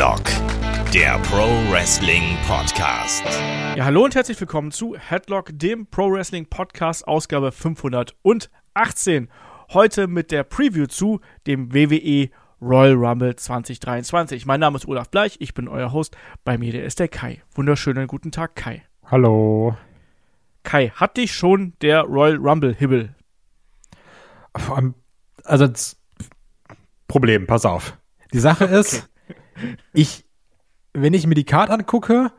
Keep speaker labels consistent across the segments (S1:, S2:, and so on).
S1: Headlock, der Pro Wrestling Podcast.
S2: Ja, hallo und herzlich willkommen zu Headlock, dem Pro Wrestling Podcast, Ausgabe 518. Heute mit der Preview zu dem WWE Royal Rumble 2023. Mein Name ist Olaf Bleich, ich bin euer Host. Bei mir der ist der Kai. Wunderschönen guten Tag, Kai.
S3: Hallo.
S2: Kai, hat dich schon der Royal Rumble Hibbel?
S3: Also, Problem, pass auf. Die Sache ist, ich, wenn ich mir die Card angucke,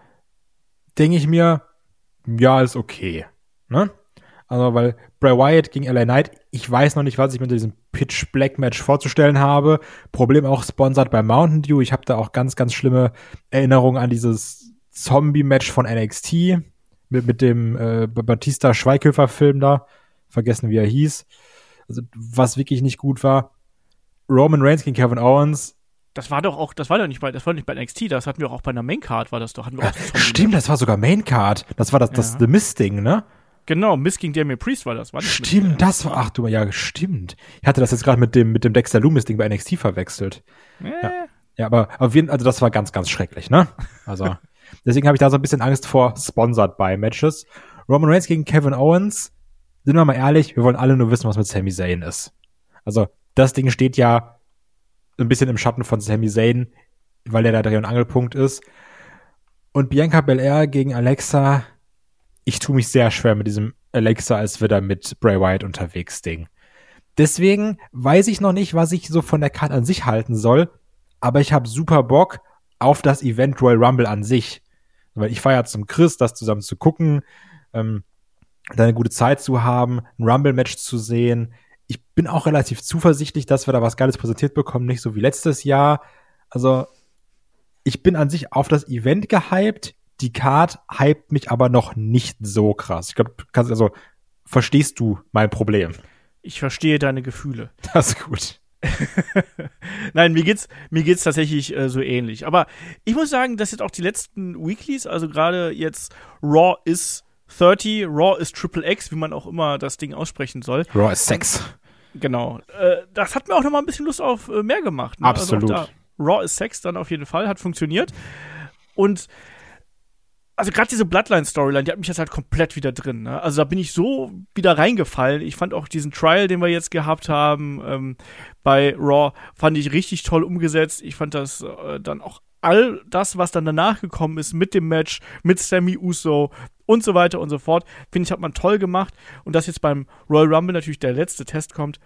S3: denke ich mir, ja, ist okay. Ne? Also, weil Bray Wyatt gegen LA Knight, ich weiß noch nicht, was ich unter diesem Pitch Black Match vorzustellen habe. Problem auch sponsert bei Mountain Dew. Ich habe da auch ganz, ganz schlimme Erinnerungen an dieses Zombie-Match von NXT mit, mit dem äh, Batista Schweighöfer-Film da. Vergessen, wie er hieß. Also, was wirklich nicht gut war. Roman Reigns gegen Kevin Owens,
S2: das war doch auch, das war doch nicht bei, das war nicht bei NXT, das hatten wir auch bei einer Maincard, war das doch. Hatten wir auch
S3: ja, stimmt, das war sogar Maincard. Das war das, das ja. The Mist-Ding, ne?
S2: Genau, Miss gegen Damien Priest war das, war
S3: nicht Stimmt, das war, ach du, ja, stimmt. Ich hatte das jetzt gerade mit dem, mit dem Dexter Loomis-Ding bei NXT verwechselt. Äh. Ja. ja, aber auf jeden also das war ganz, ganz schrecklich, ne? Also, deswegen habe ich da so ein bisschen Angst vor Sponsored by Matches. Roman Reigns gegen Kevin Owens, sind wir mal ehrlich, wir wollen alle nur wissen, was mit Sami Zayn ist. Also, das Ding steht ja ein bisschen im Schatten von Sami Zayn, weil der der Dreh- und Angelpunkt ist. Und Bianca Belair gegen Alexa, ich tue mich sehr schwer mit diesem Alexa als wieder mit Bray Wyatt unterwegs Ding. Deswegen weiß ich noch nicht, was ich so von der Karte an sich halten soll, aber ich habe super Bock auf das Event Royal Rumble an sich. Weil ich feiere zum Chris, das zusammen zu gucken, ähm, da eine gute Zeit zu haben, ein Rumble-Match zu sehen, ich bin auch relativ zuversichtlich, dass wir da was Geiles präsentiert bekommen, nicht so wie letztes Jahr. Also, ich bin an sich auf das Event gehypt. Die Card hypt mich aber noch nicht so krass. Ich glaube, also, verstehst du mein Problem?
S2: Ich verstehe deine Gefühle.
S3: Das ist gut.
S2: Nein, mir geht's, mir geht's tatsächlich äh, so ähnlich. Aber ich muss sagen, dass jetzt auch die letzten Weeklies, also gerade jetzt Raw ist 30, Raw ist Triple X, wie man auch immer das Ding aussprechen soll.
S3: Raw ist Sex.
S2: Genau. Äh, das hat mir auch noch mal ein bisschen Lust auf äh, mehr gemacht.
S3: Ne? Also Absolut.
S2: Also Raw is Sex dann auf jeden Fall, hat funktioniert. Und also gerade diese Bloodline-Storyline, die hat mich jetzt halt komplett wieder drin. Ne? Also da bin ich so wieder reingefallen. Ich fand auch diesen Trial, den wir jetzt gehabt haben ähm, bei Raw, fand ich richtig toll umgesetzt. Ich fand das äh, dann auch all das, was dann danach gekommen ist mit dem Match, mit Sammy Uso und so weiter und so fort, finde ich, hat man toll gemacht. Und dass jetzt beim Royal Rumble natürlich der letzte Test kommt,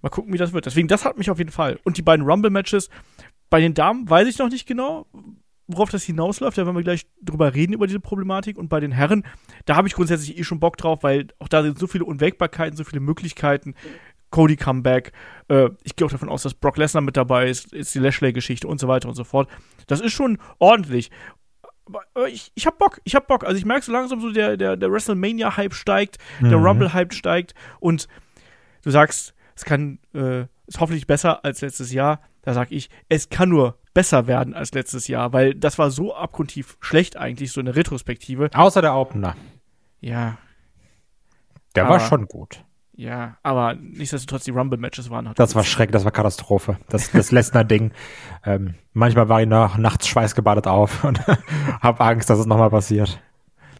S2: mal gucken, wie das wird. Deswegen, das hat mich auf jeden Fall. Und die beiden Rumble-Matches, bei den Damen weiß ich noch nicht genau, worauf das hinausläuft. Da werden wir gleich drüber reden, über diese Problematik. Und bei den Herren, da habe ich grundsätzlich eh schon Bock drauf, weil auch da sind so viele Unwägbarkeiten, so viele Möglichkeiten. Cody Comeback. Äh, ich gehe auch davon aus, dass Brock Lesnar mit dabei ist, ist die Lashley-Geschichte und so weiter und so fort. Das ist schon ordentlich. Aber ich, ich hab Bock, ich hab Bock. Also ich merke so langsam so, der, der, der WrestleMania-Hype steigt, mhm. der Rumble-Hype steigt und du sagst, es kann, äh, ist hoffentlich besser als letztes Jahr. Da sag ich, es kann nur besser werden als letztes Jahr, weil das war so abgrundtief schlecht eigentlich, so eine Retrospektive.
S3: Außer der Opener.
S2: Ja.
S3: Der war schon gut.
S2: Ja, aber nichtsdestotrotz, die Rumble-Matches waren
S3: halt. Das war schrecklich, das war Katastrophe. Das, das Lesnar-Ding. ähm, manchmal war ich noch nachts schweißgebadet auf und hab Angst, dass es nochmal passiert.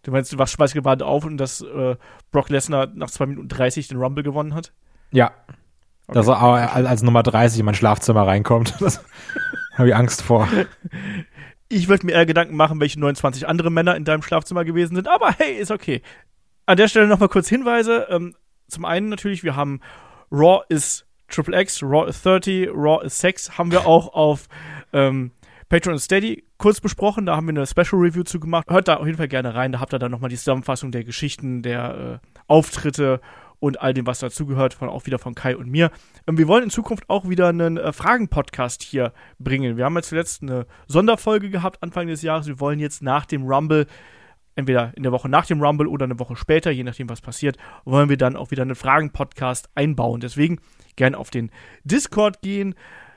S2: Du meinst, du warst schweißgebadet auf und dass äh, Brock Lesnar nach 2 Minuten 30 den Rumble gewonnen hat?
S3: Ja. Okay. Dass er als, als Nummer 30 in mein Schlafzimmer reinkommt. Das habe ich Angst vor.
S2: Ich würde mir eher Gedanken machen, welche 29 andere Männer in deinem Schlafzimmer gewesen sind, aber hey, ist okay. An der Stelle nochmal kurz Hinweise. Ähm, zum einen natürlich, wir haben Raw ist Triple X, Raw ist 30, Raw ist Sex, haben wir auch auf ähm, Patreon Steady kurz besprochen. Da haben wir eine Special Review zu gemacht. Hört da auf jeden Fall gerne rein. Da habt ihr dann nochmal die Zusammenfassung der Geschichten, der äh, Auftritte und all dem, was dazugehört, von, auch wieder von Kai und mir. Ähm, wir wollen in Zukunft auch wieder einen äh, Fragen-Podcast hier bringen. Wir haben ja zuletzt eine Sonderfolge gehabt Anfang des Jahres. Wir wollen jetzt nach dem Rumble entweder in der Woche nach dem Rumble oder eine Woche später, je nachdem, was passiert, wollen wir dann auch wieder einen Fragen-Podcast einbauen. Deswegen gerne auf den Discord gehen,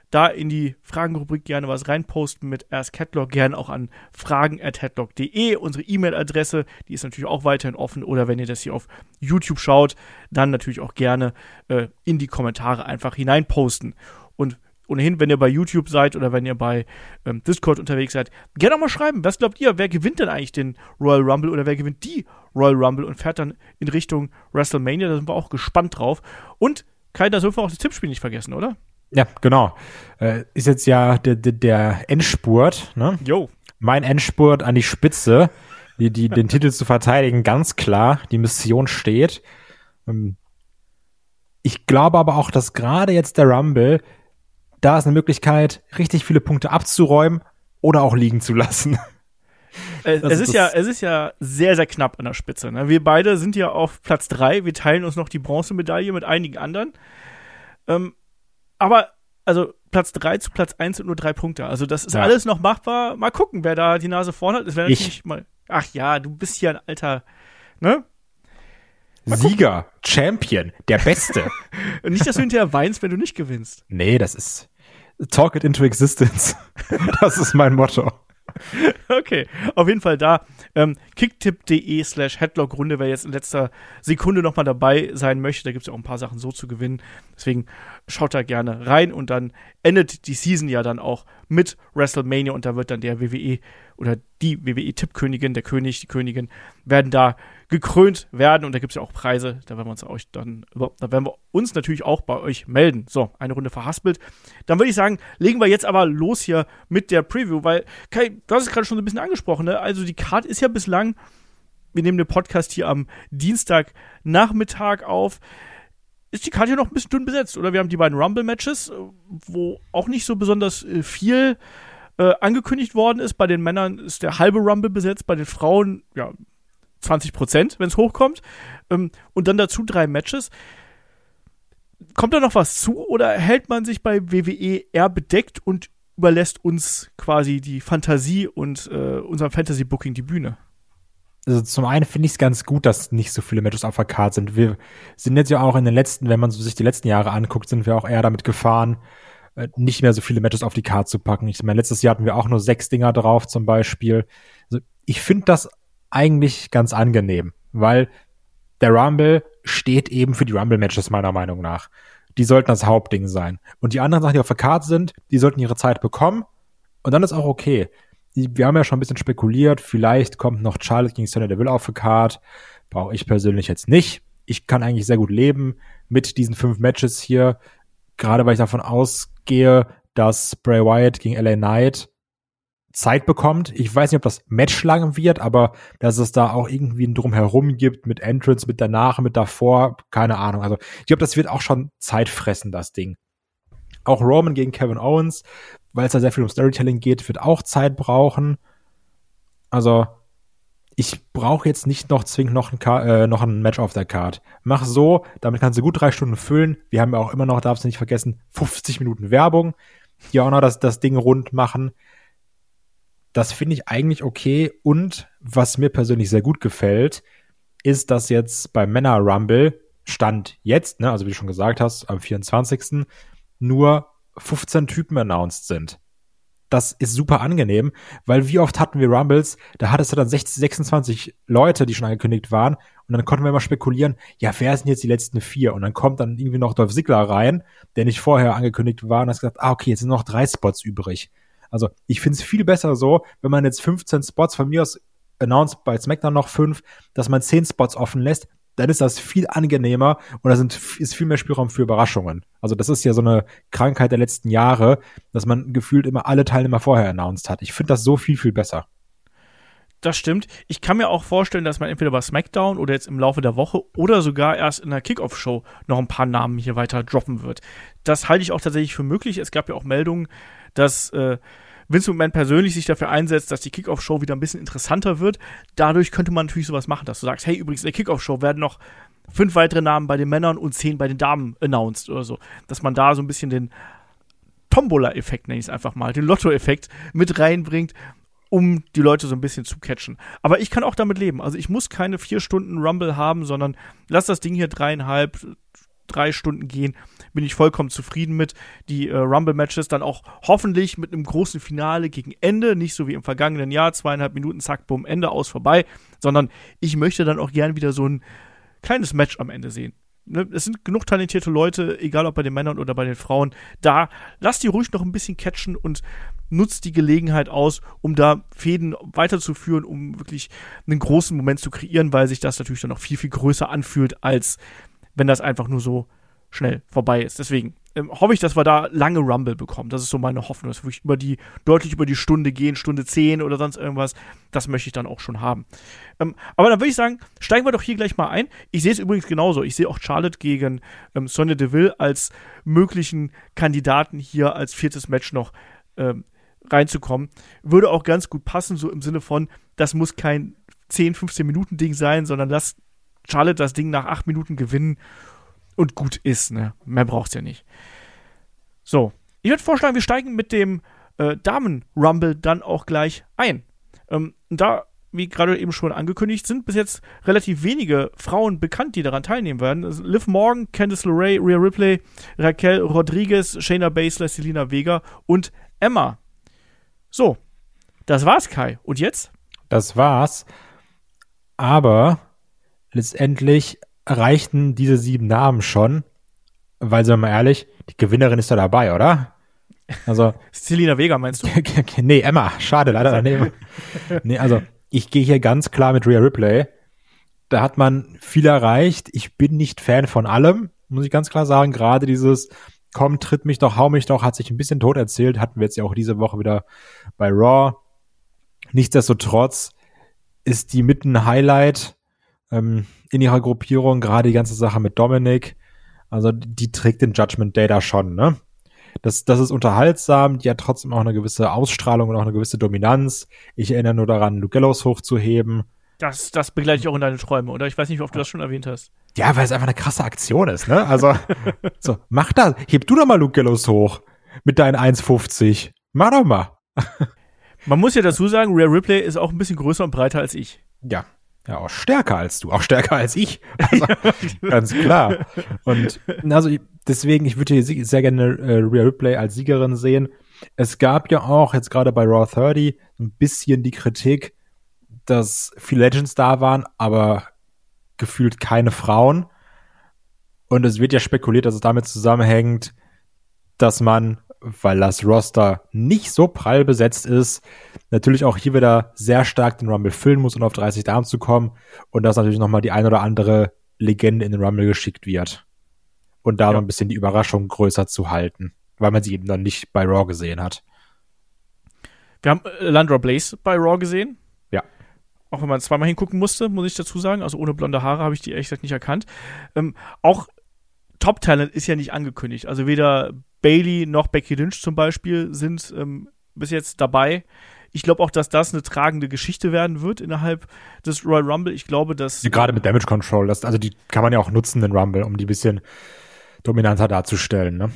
S2: da in die Fragenrubrik gerne was reinposten mit AskHeadlock, gerne auch an fragen.headlock.de, unsere E-Mail-Adresse, die ist natürlich auch weiterhin offen. Oder wenn ihr das hier auf YouTube schaut, dann natürlich auch gerne äh, in die Kommentare einfach hineinposten. Und ohnehin, wenn ihr bei YouTube seid oder wenn ihr bei ähm, Discord unterwegs seid, gerne auch mal schreiben. Was glaubt ihr, wer gewinnt denn eigentlich den Royal Rumble oder wer gewinnt die Royal Rumble und fährt dann in Richtung WrestleMania? Da sind wir auch gespannt drauf. Und Kai, da dürfen wir auch das Tippspiel nicht vergessen, oder?
S3: Ja, genau. Äh, ist jetzt ja der, der, der Endspurt, ne?
S2: Jo.
S3: Mein Endspurt an die Spitze, die, die, den Titel zu verteidigen, ganz klar. Die Mission steht. Ähm, ich glaube aber auch, dass gerade jetzt der Rumble, da ist eine Möglichkeit, richtig viele Punkte abzuräumen oder auch liegen zu lassen.
S2: Es, es ist ja, es ist ja sehr, sehr knapp an der Spitze. Ne? Wir beide sind ja auf Platz drei. Wir teilen uns noch die Bronzemedaille mit einigen anderen. Ähm, aber, also Platz drei zu Platz eins sind nur drei Punkte. Also das ist ja. alles noch machbar. Mal gucken, wer da die Nase vorne hat. Das wäre natürlich mal. Ach ja, du bist hier ein alter, ne?
S3: Sieger, Champion, der Beste.
S2: nicht, dass du hinterher weinst, wenn du nicht gewinnst.
S3: Nee, das ist Talk it into existence. das ist mein Motto.
S2: Okay, auf jeden Fall da. Ähm, kicktipp.de slash headlock-Runde, wer jetzt in letzter Sekunde nochmal dabei sein möchte. Da gibt es ja auch ein paar Sachen so zu gewinnen. Deswegen schaut da gerne rein und dann endet die Season ja dann auch mit WrestleMania und da wird dann der WWE oder die WWE-Tippkönigin, der König, die Königin, werden da gekrönt werden und da gibt es ja auch Preise. Da werden wir uns euch dann, da werden wir uns natürlich auch bei euch melden. So, eine Runde verhaspelt. Dann würde ich sagen, legen wir jetzt aber los hier mit der Preview, weil Kai, du hast es gerade schon so ein bisschen angesprochen, ne? Also die Card ist ja bislang, wir nehmen den Podcast hier am Dienstagnachmittag auf ist die Karte hier noch ein bisschen dünn besetzt, oder? Wir haben die beiden Rumble-Matches, wo auch nicht so besonders äh, viel äh, angekündigt worden ist. Bei den Männern ist der halbe Rumble besetzt, bei den Frauen, ja, 20 Prozent, wenn es hochkommt. Ähm, und dann dazu drei Matches. Kommt da noch was zu oder hält man sich bei WWE eher bedeckt und überlässt uns quasi die Fantasie und äh, unserem Fantasy-Booking die Bühne?
S3: Also zum einen finde ich es ganz gut, dass nicht so viele Matches auf der Karte sind. Wir sind jetzt ja auch in den letzten, wenn man sich die letzten Jahre anguckt, sind wir auch eher damit gefahren, äh, nicht mehr so viele Matches auf die Karte zu packen. Ich meine, letztes Jahr hatten wir auch nur sechs Dinger drauf zum Beispiel. Also ich finde das eigentlich ganz angenehm, weil der Rumble steht eben für die Rumble-Matches meiner Meinung nach. Die sollten das Hauptding sein. Und die anderen Sachen, die auf der Karte sind, die sollten ihre Zeit bekommen. Und dann ist auch okay. Wir haben ja schon ein bisschen spekuliert, vielleicht kommt noch Charlotte gegen Sonny Deville auf der Karte. Brauche ich persönlich jetzt nicht. Ich kann eigentlich sehr gut leben mit diesen fünf Matches hier. Gerade weil ich davon ausgehe, dass Bray Wyatt gegen LA Knight Zeit bekommt. Ich weiß nicht, ob das Match lang wird, aber dass es da auch irgendwie ein Drumherum gibt mit Entrance, mit danach, mit davor, keine Ahnung. Also ich glaube, das wird auch schon Zeit fressen, das Ding. Auch Roman gegen Kevin Owens, weil es da sehr viel um Storytelling geht, wird auch Zeit brauchen. Also ich brauche jetzt nicht noch zwingend noch ein, äh, noch ein Match auf der Card. Mach so, damit kannst du gut drei Stunden füllen. Wir haben ja auch immer noch, darfst du nicht vergessen, 50 Minuten Werbung, die auch noch das, das Ding rund machen. Das finde ich eigentlich okay. Und was mir persönlich sehr gut gefällt, ist, dass jetzt beim Männer Rumble Stand jetzt, ne, also wie du schon gesagt hast, am 24. nur 15 Typen announced sind. Das ist super angenehm, weil wie oft hatten wir Rumbles, da hattest du dann 60, 26 Leute, die schon angekündigt waren, und dann konnten wir immer spekulieren, ja, wer sind jetzt die letzten vier? Und dann kommt dann irgendwie noch Dolph Ziggler rein, der nicht vorher angekündigt war, und hast gesagt, ah, okay, jetzt sind noch drei Spots übrig. Also ich finde es viel besser so, wenn man jetzt 15 Spots von mir aus announced bei SmackDown noch fünf, dass man 10 Spots offen lässt, dann ist das viel angenehmer und da sind, ist viel mehr Spielraum für Überraschungen. Also das ist ja so eine Krankheit der letzten Jahre, dass man gefühlt immer alle Teilnehmer vorher announced hat. Ich finde das so viel, viel besser.
S2: Das stimmt. Ich kann mir auch vorstellen, dass man entweder bei SmackDown oder jetzt im Laufe der Woche oder sogar erst in der Kickoff-Show noch ein paar Namen hier weiter droppen wird. Das halte ich auch tatsächlich für möglich. Es gab ja auch Meldungen, dass äh, Vince McMahon persönlich sich dafür einsetzt, dass die Kickoff-Show wieder ein bisschen interessanter wird. Dadurch könnte man natürlich sowas machen, dass du sagst, hey, übrigens in der Kickoff-Show werden noch fünf weitere Namen bei den Männern und zehn bei den Damen announced oder so. Dass man da so ein bisschen den Tombola-Effekt, nenne ich es einfach mal, den Lotto-Effekt mit reinbringt, um die Leute so ein bisschen zu catchen. Aber ich kann auch damit leben. Also ich muss keine vier Stunden Rumble haben, sondern lass das Ding hier dreieinhalb, drei Stunden gehen, bin ich vollkommen zufrieden mit. Die äh, Rumble-Matches dann auch hoffentlich mit einem großen Finale gegen Ende, nicht so wie im vergangenen Jahr, zweieinhalb Minuten, zack, bumm, Ende aus, vorbei, sondern ich möchte dann auch gern wieder so ein kleines Match am Ende sehen. Ne, es sind genug talentierte Leute, egal ob bei den Männern oder bei den Frauen, da lasst die ruhig noch ein bisschen catchen und nutzt die Gelegenheit aus, um da Fäden weiterzuführen, um wirklich einen großen Moment zu kreieren, weil sich das natürlich dann noch viel, viel größer anfühlt, als wenn das einfach nur so schnell vorbei ist. Deswegen ähm, hoffe ich, dass wir da lange Rumble bekommen. Das ist so meine Hoffnung, dass wir wirklich über die, deutlich über die Stunde gehen, Stunde 10 oder sonst irgendwas. Das möchte ich dann auch schon haben. Ähm, aber dann würde ich sagen, steigen wir doch hier gleich mal ein. Ich sehe es übrigens genauso. Ich sehe auch Charlotte gegen ähm, Sonja Deville als möglichen Kandidaten hier als viertes Match noch ähm, reinzukommen. Würde auch ganz gut passen, so im Sinne von, das muss kein 10, 15 Minuten Ding sein, sondern lass Charlotte das Ding nach 8 Minuten gewinnen und gut ist. Ne? Mehr braucht's ja nicht. So, ich würde vorschlagen, wir steigen mit dem äh, Damen-Rumble dann auch gleich ein. Ähm, da, wie gerade eben schon angekündigt, sind bis jetzt relativ wenige Frauen bekannt, die daran teilnehmen werden. Liv Morgan, Candice LeRae, Rhea Ripley, Raquel Rodriguez, Shayna Baszler, Selina Vega und Emma. So, das war's, Kai. Und jetzt?
S3: Das war's. Aber letztendlich reichten diese sieben Namen schon, weil, sind wir mal ehrlich, die Gewinnerin ist da dabei, oder?
S2: Also. Selina Vega meinst du?
S3: nee, Emma. Schade, leider daneben. nee, also, ich gehe hier ganz klar mit Rhea Ripley. Da hat man viel erreicht. Ich bin nicht Fan von allem, muss ich ganz klar sagen. Gerade dieses, komm, tritt mich doch, hau mich doch, hat sich ein bisschen tot erzählt. Hatten wir jetzt ja auch diese Woche wieder bei Raw. Nichtsdestotrotz ist die mit ein Highlight ähm, in ihrer Gruppierung, gerade die ganze Sache mit Dominik. Also die trägt den Judgment Day da schon, ne? Das, das ist unterhaltsam, die hat trotzdem auch eine gewisse Ausstrahlung und auch eine gewisse Dominanz. Ich erinnere nur daran, Lugellos hochzuheben.
S2: Das, das begleite ich auch in deine Träume, oder? Ich weiß nicht, ob du das schon erwähnt hast.
S3: Ja, weil es einfach eine krasse Aktion ist, ne? Also, so, mach das. Heb du doch mal Lugellos hoch. Mit deinen 1,50. Mach doch mal.
S2: Man muss ja dazu sagen, Rare Ripley ist auch ein bisschen größer und breiter als ich.
S3: Ja, ja, auch stärker als du, auch stärker als ich. Also, ganz klar. Und also deswegen, ich würde hier sehr gerne äh, Rhea Ripley als Siegerin sehen. Es gab ja auch jetzt gerade bei Raw 30 ein bisschen die Kritik, dass viele Legends da waren, aber gefühlt keine Frauen. Und es wird ja spekuliert, dass es damit zusammenhängt, dass man weil das Roster nicht so prall besetzt ist, natürlich auch hier wieder sehr stark den Rumble füllen muss, um auf 30 Damen zu kommen und dass natürlich nochmal die ein oder andere Legende in den Rumble geschickt wird. Und da ja. noch ein bisschen die Überraschung größer zu halten, weil man sie eben dann nicht bei Raw gesehen hat.
S2: Wir haben äh, Landra Blaze bei Raw gesehen.
S3: Ja.
S2: Auch wenn man zweimal hingucken musste, muss ich dazu sagen. Also ohne blonde Haare habe ich die ehrlich gesagt nicht erkannt. Ähm, auch Top Talent ist ja nicht angekündigt. Also weder Bailey noch Becky Lynch zum Beispiel sind ähm, bis jetzt dabei. Ich glaube auch, dass das eine tragende Geschichte werden wird innerhalb des Royal Rumble. Ich glaube, dass.
S3: Ja, gerade mit Damage Control, das, also die kann man ja auch nutzen, den Rumble, um die ein bisschen dominanter darzustellen, ne?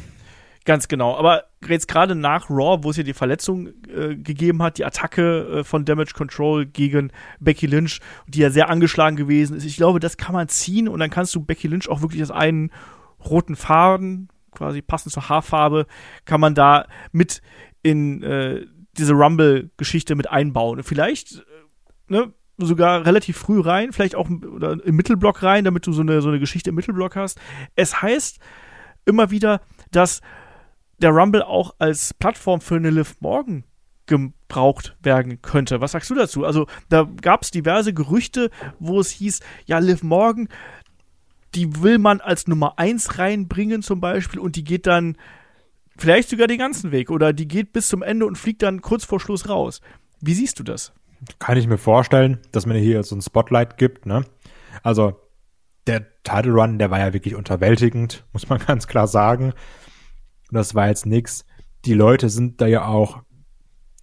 S2: Ganz genau. Aber jetzt gerade nach Raw, wo es ja die Verletzung äh, gegeben hat, die Attacke äh, von Damage Control gegen Becky Lynch, die ja sehr angeschlagen gewesen ist, ich glaube, das kann man ziehen und dann kannst du Becky Lynch auch wirklich als einen roten Faden quasi passend zur Haarfarbe, kann man da mit in äh, diese Rumble-Geschichte mit einbauen. Vielleicht, äh, ne, sogar relativ früh rein, vielleicht auch im Mittelblock rein, damit du so eine, so eine Geschichte im Mittelblock hast. Es heißt immer wieder, dass der Rumble auch als Plattform für eine Liv Morgan gebraucht werden könnte. Was sagst du dazu? Also, da gab es diverse Gerüchte, wo es hieß, ja, Liv Morgan die will man als Nummer 1 reinbringen zum Beispiel und die geht dann vielleicht sogar den ganzen Weg oder die geht bis zum Ende und fliegt dann kurz vor Schluss raus. Wie siehst du das?
S3: Kann ich mir vorstellen, dass man hier so ein Spotlight gibt, ne? Also, der Title Run, der war ja wirklich unterwältigend, muss man ganz klar sagen. Das war jetzt nix. Die Leute sind da ja auch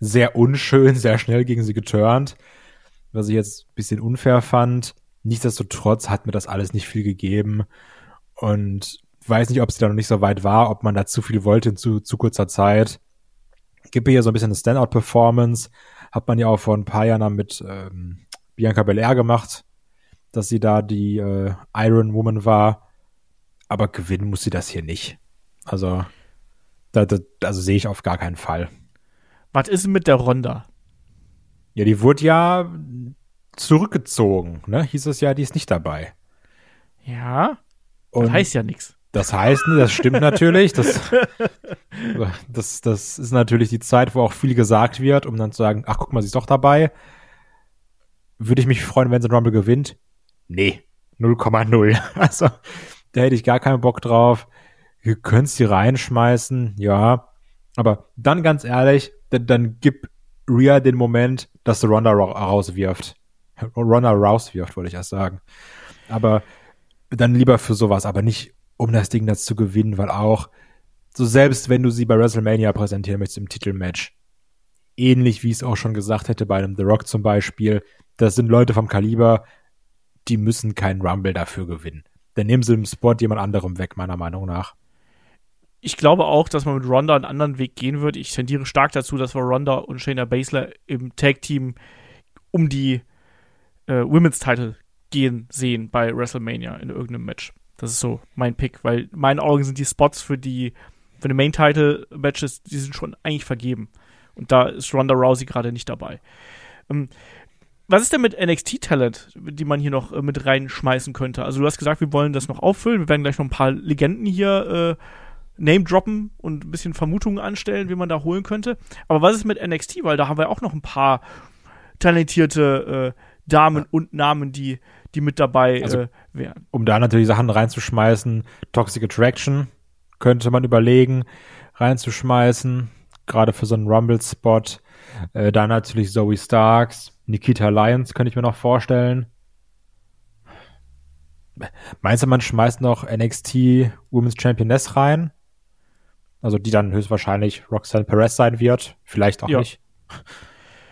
S3: sehr unschön, sehr schnell gegen sie geturnt, was ich jetzt ein bisschen unfair fand. Nichtsdestotrotz hat mir das alles nicht viel gegeben und weiß nicht, ob sie da noch nicht so weit war, ob man da zu viel wollte in zu, zu kurzer Zeit. Gibt hier so ein bisschen eine Standout-Performance. Hat man ja auch vor ein paar Jahren mit ähm, Bianca Belair gemacht, dass sie da die äh, Iron Woman war. Aber gewinnen muss sie das hier nicht. Also, da, da, also sehe ich auf gar keinen Fall.
S2: Was ist mit der Ronda?
S3: Ja, die wurde ja zurückgezogen, ne? Hieß es ja, die ist nicht dabei.
S2: Ja. das heißt ja nichts.
S3: Das heißt, das stimmt natürlich. Das, das, das ist natürlich die Zeit, wo auch viel gesagt wird, um dann zu sagen, ach, guck mal, sie ist doch dabei. Würde ich mich freuen, wenn sie Rumble gewinnt? Nee, 0,0. Also, da hätte ich gar keinen Bock drauf. Ihr könnt sie reinschmeißen, ja. Aber dann ganz ehrlich, dann, dann gib Rhea den Moment, dass sie Ronda rauswirft. Ronda rauswirft, wollte ich erst sagen. Aber dann lieber für sowas, aber nicht um das Ding das zu gewinnen, weil auch so selbst wenn du sie bei WrestleMania präsentieren möchtest im Titelmatch, ähnlich wie ich es auch schon gesagt hätte bei einem The Rock zum Beispiel, das sind Leute vom Kaliber, die müssen keinen Rumble dafür gewinnen. Dann nehmen sie im Spot jemand anderem weg, meiner Meinung nach.
S2: Ich glaube auch, dass man mit Ronda einen anderen Weg gehen wird. Ich tendiere stark dazu, dass wir Ronda und Shayna Baszler im Tag-Team um die äh, Women's Title gehen sehen bei WrestleMania in irgendeinem Match. Das ist so mein Pick, weil in meinen Augen sind die Spots für die, für die Main Title Matches, die sind schon eigentlich vergeben. Und da ist Ronda Rousey gerade nicht dabei. Ähm, was ist denn mit NXT-Talent, die man hier noch äh, mit reinschmeißen könnte? Also du hast gesagt, wir wollen das noch auffüllen. Wir werden gleich noch ein paar Legenden hier äh, Name droppen und ein bisschen Vermutungen anstellen, wie man da holen könnte. Aber was ist mit NXT? Weil da haben wir auch noch ein paar talentierte äh, Damen ja. und Namen, die die mit dabei also, äh, wären.
S3: Um da natürlich Sachen reinzuschmeißen, Toxic Attraction könnte man überlegen, reinzuschmeißen, gerade für so einen Rumble-Spot. Äh, dann natürlich Zoe Starks, Nikita Lyons könnte ich mir noch vorstellen. Meinst du, man schmeißt noch NXT Women's Championess rein? Also die dann höchstwahrscheinlich Roxanne Perez sein wird. Vielleicht auch ja. nicht.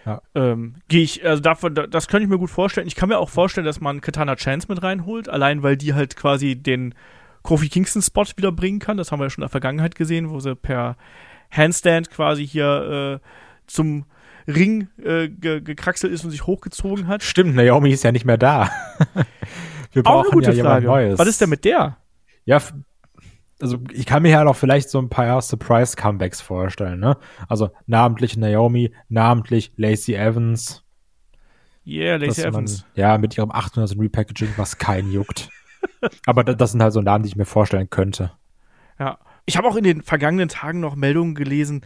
S2: Ja. Ähm, Gehe ich, also davon, das könnte ich mir gut vorstellen. Ich kann mir auch vorstellen, dass man Katana Chance mit reinholt, allein weil die halt quasi den Kofi Kingston Spot wieder bringen kann. Das haben wir ja schon in der Vergangenheit gesehen, wo sie per Handstand quasi hier äh, zum Ring äh, ge gekraxelt ist und sich hochgezogen hat.
S3: Stimmt, Naomi ist ja nicht mehr da.
S2: Wir brauchen auch eine gute ja Frage. Neues. Was ist denn mit der?
S3: Ja, also ich kann mir ja noch vielleicht so ein paar Surprise-Comebacks vorstellen, ne? Also namentlich Naomi, namentlich Lacey Evans.
S2: Yeah, Lacey Evans.
S3: Man, ja, mit ihrem 800 Repackaging, was keinen juckt. Aber das sind halt so Namen, die ich mir vorstellen könnte.
S2: Ja. Ich habe auch in den vergangenen Tagen noch Meldungen gelesen,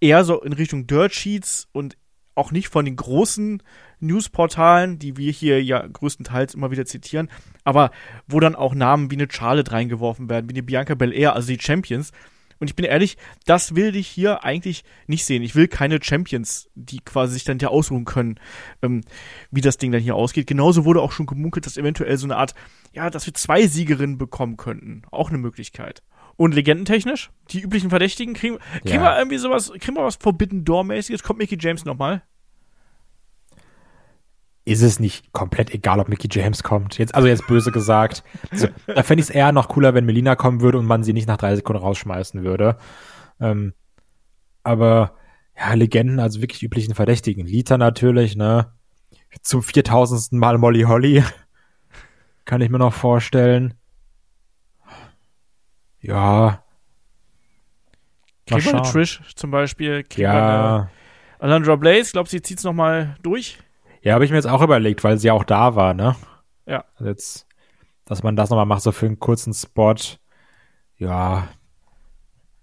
S2: eher so in Richtung Dirt Sheets und auch nicht von den großen Newsportalen, die wir hier ja größtenteils immer wieder zitieren, aber wo dann auch Namen wie eine Charlotte reingeworfen werden, wie eine Bianca Belair, also die Champions. Und ich bin ehrlich, das will ich hier eigentlich nicht sehen. Ich will keine Champions, die quasi sich dann hier ausruhen können, ähm, wie das Ding dann hier ausgeht. Genauso wurde auch schon gemunkelt, dass eventuell so eine Art, ja, dass wir zwei Siegerinnen bekommen könnten. Auch eine Möglichkeit. Und legendentechnisch, die üblichen Verdächtigen, kriegen, kriegen ja. wir irgendwie sowas, kriegen wir was Forbidden Door-mäßiges? Kommt Mickey James nochmal?
S3: ist es nicht komplett egal, ob Mickey James kommt. Jetzt, also jetzt böse gesagt. Also, da fände ich es eher noch cooler, wenn Melina kommen würde und man sie nicht nach drei Sekunden rausschmeißen würde. Ähm, aber ja, Legenden, also wirklich üblichen Verdächtigen. Lita natürlich, ne? Zum viertausendsten Mal Molly Holly. Kann ich mir noch vorstellen. Ja.
S2: Kriegen wir eine Trish zum Beispiel?
S3: Kriegen ja.
S2: Alundra Blaze, glaubst du, sie zieht's noch mal durch?
S3: Ja, habe ich mir jetzt auch überlegt, weil sie auch da war, ne?
S2: Ja.
S3: Also jetzt, dass man das nochmal macht, so für einen kurzen Spot. Ja.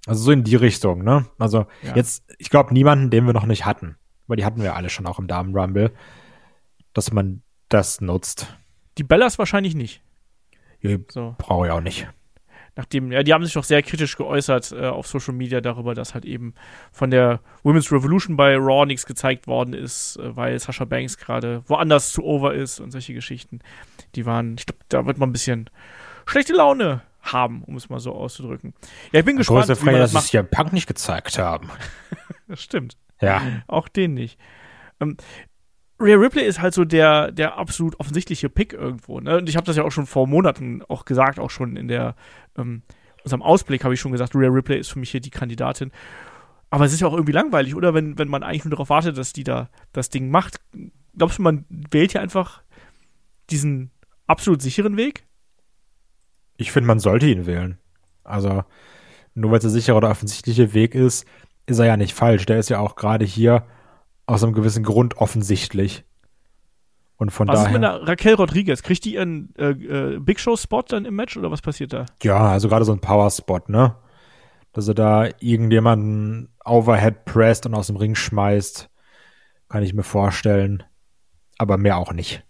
S3: Also so in die Richtung, ne? Also ja. jetzt, ich glaube, niemanden, den wir noch nicht hatten. Weil die hatten wir alle schon auch im Damen Rumble. Dass man das nutzt.
S2: Die Bellas wahrscheinlich nicht.
S3: Ja, so. Brauche ich auch nicht
S2: nachdem, ja, die haben sich doch sehr kritisch geäußert äh, auf Social Media darüber, dass halt eben von der Women's Revolution bei Raw nichts gezeigt worden ist, äh, weil Sasha Banks gerade woanders zu over ist und solche Geschichten. Die waren, ich glaube, da wird man ein bisschen schlechte Laune haben, um es mal so auszudrücken. Ja, ich bin
S3: das
S2: gespannt.
S3: Frage, dass sie ja Punk nicht gezeigt haben.
S2: das stimmt.
S3: Ja.
S2: Auch den nicht. Ähm, Rhea Ripley ist halt so der, der absolut offensichtliche Pick irgendwo. Ne? Und ich habe das ja auch schon vor Monaten auch gesagt, auch schon in der ähm, unserem Ausblick habe ich schon gesagt, Rhea Ripley ist für mich hier die Kandidatin. Aber es ist ja auch irgendwie langweilig, oder? Wenn, wenn man eigentlich nur darauf wartet, dass die da das Ding macht. Glaubst du, man wählt hier einfach diesen absolut sicheren Weg?
S3: Ich finde, man sollte ihn wählen. Also, nur weil es der sichere oder offensichtliche Weg ist, ist er ja nicht falsch. Der ist ja auch gerade hier aus einem gewissen Grund offensichtlich. Und von
S2: was
S3: daher.
S2: ist mit der Raquel Rodriguez? Kriegt die ihren äh, äh, Big Show-Spot dann im Match oder was passiert da?
S3: Ja, also gerade so ein Power-Spot, ne? Dass er da irgendjemanden Overhead presst und aus dem Ring schmeißt, kann ich mir vorstellen. Aber mehr auch nicht.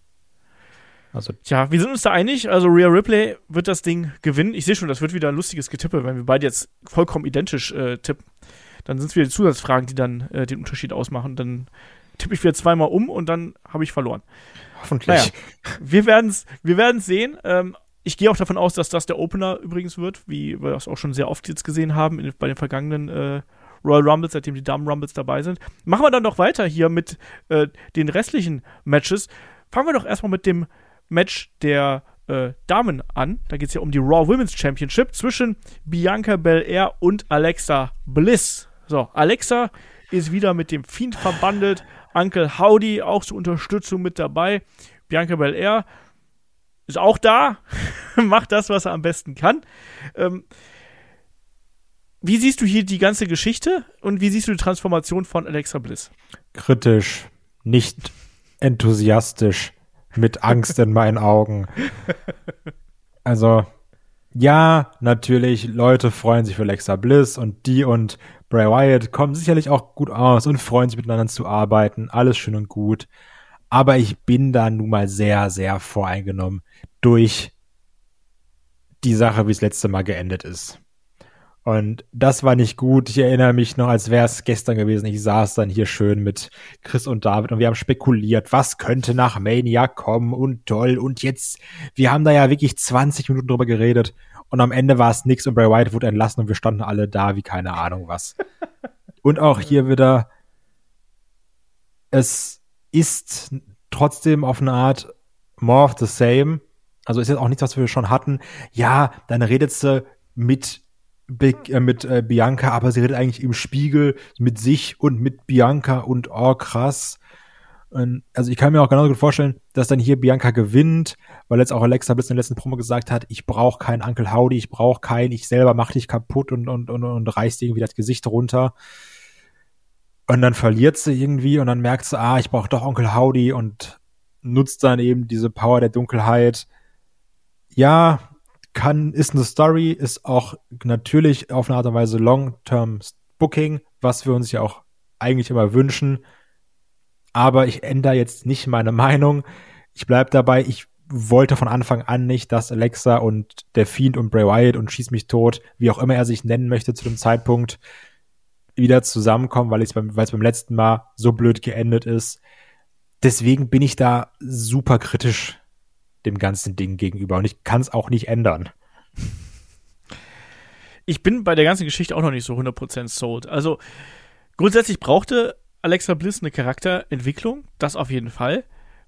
S2: Also Tja, wir sind uns da einig. Also Rhea Ripley wird das Ding gewinnen. Ich sehe schon, das wird wieder ein lustiges Getippe, wenn wir beide jetzt vollkommen identisch äh, tippen. Dann sind es wieder die Zusatzfragen, die dann äh, den Unterschied ausmachen. Dann tippe ich wieder zweimal um und dann habe ich verloren.
S3: Hoffentlich.
S2: Naja, wir werden es wir werden's sehen. Ähm, ich gehe auch davon aus, dass das der Opener übrigens wird, wie wir das auch schon sehr oft jetzt gesehen haben in, bei den vergangenen äh, Royal Rumbles, seitdem die Damen Rumbles dabei sind. Machen wir dann noch weiter hier mit äh, den restlichen Matches. Fangen wir doch erstmal mit dem Match der äh, Damen an. Da geht es ja um die Raw Women's Championship zwischen Bianca Belair und Alexa Bliss. So, Alexa ist wieder mit dem Fiend verbandelt. Uncle Howdy auch zur Unterstützung mit dabei. Bianca Belair ist auch da, macht das, was er am besten kann. Ähm, wie siehst du hier die ganze Geschichte und wie siehst du die Transformation von Alexa Bliss?
S3: Kritisch, nicht enthusiastisch, mit Angst in meinen Augen. Also, ja, natürlich, Leute freuen sich für Alexa Bliss und die und Bray Wyatt kommen sicherlich auch gut aus und freuen sich miteinander zu arbeiten. Alles schön und gut. Aber ich bin da nun mal sehr, sehr voreingenommen durch die Sache, wie es letzte Mal geendet ist. Und das war nicht gut. Ich erinnere mich noch, als wäre es gestern gewesen. Ich saß dann hier schön mit Chris und David und wir haben spekuliert, was könnte nach Mania kommen und toll. Und jetzt, wir haben da ja wirklich 20 Minuten drüber geredet und am Ende war es nix und Bray Wyatt wurde entlassen und wir standen alle da wie keine Ahnung was. und auch hier wieder, es ist trotzdem auf eine Art more of the same. Also ist jetzt auch nichts, was wir schon hatten. Ja, dann redet sie mit Big, äh, mit äh, Bianca, aber sie redet eigentlich im Spiegel mit sich und mit Bianca und oh krass. Und, also ich kann mir auch genauso gut vorstellen, dass dann hier Bianca gewinnt, weil jetzt auch Alexa bis in der letzten Promo gesagt hat, ich brauche keinen Uncle Howdy, ich brauche keinen, ich selber mach dich kaputt und, und, und, und reißt irgendwie das Gesicht runter. Und dann verliert sie irgendwie und dann merkt sie, ah, ich brauche doch Onkel Howdy und nutzt dann eben diese Power der Dunkelheit. Ja, kann, ist eine Story, ist auch natürlich auf eine Art und Weise Long-Term Booking, was wir uns ja auch eigentlich immer wünschen. Aber ich ändere jetzt nicht meine Meinung. Ich bleib dabei, ich wollte von Anfang an nicht, dass Alexa und der Fiend und Bray Wyatt und Schieß mich tot, wie auch immer er sich nennen möchte zu dem Zeitpunkt, wieder zusammenkommen, weil es beim, beim letzten Mal so blöd geendet ist. Deswegen bin ich da super kritisch dem ganzen Ding gegenüber und ich kann es auch nicht ändern.
S2: Ich bin bei der ganzen Geschichte auch noch nicht so 100% sold. Also grundsätzlich brauchte Alexa Bliss eine Charakterentwicklung, das auf jeden Fall,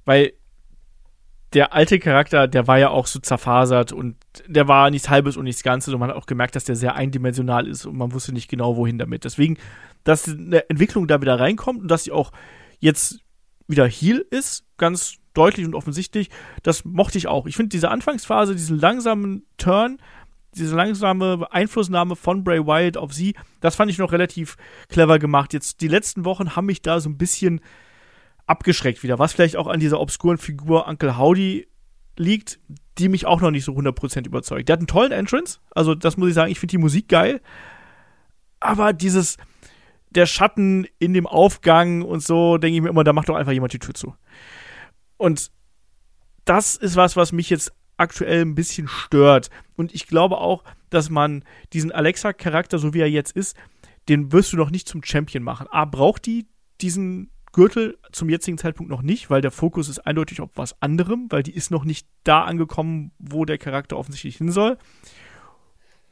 S2: weil der alte Charakter, der war ja auch so zerfasert und der war nichts Halbes und nichts Ganzes und man hat auch gemerkt, dass der sehr eindimensional ist und man wusste nicht genau, wohin damit. Deswegen, dass eine Entwicklung da wieder reinkommt und dass sie auch jetzt wieder Heal ist, ganz deutlich und offensichtlich, das mochte ich auch. Ich finde diese Anfangsphase, diesen langsamen Turn, diese langsame Einflussnahme von Bray Wyatt auf sie, das fand ich noch relativ clever gemacht. Jetzt die letzten Wochen haben mich da so ein bisschen abgeschreckt wieder, was vielleicht auch an dieser obskuren Figur Uncle Howdy liegt, die mich auch noch nicht so 100% überzeugt. Der hat einen tollen Entrance, also das muss ich sagen, ich finde die Musik geil, aber dieses der Schatten in dem Aufgang und so, denke ich mir immer, da macht doch einfach jemand die Tür zu. Und das ist was, was mich jetzt aktuell ein bisschen stört. Und ich glaube auch, dass man diesen Alexa-Charakter, so wie er jetzt ist, den wirst du noch nicht zum Champion machen. A, braucht die diesen Gürtel zum jetzigen Zeitpunkt noch nicht, weil der Fokus ist eindeutig auf was anderem, weil die ist noch nicht da angekommen, wo der Charakter offensichtlich hin soll.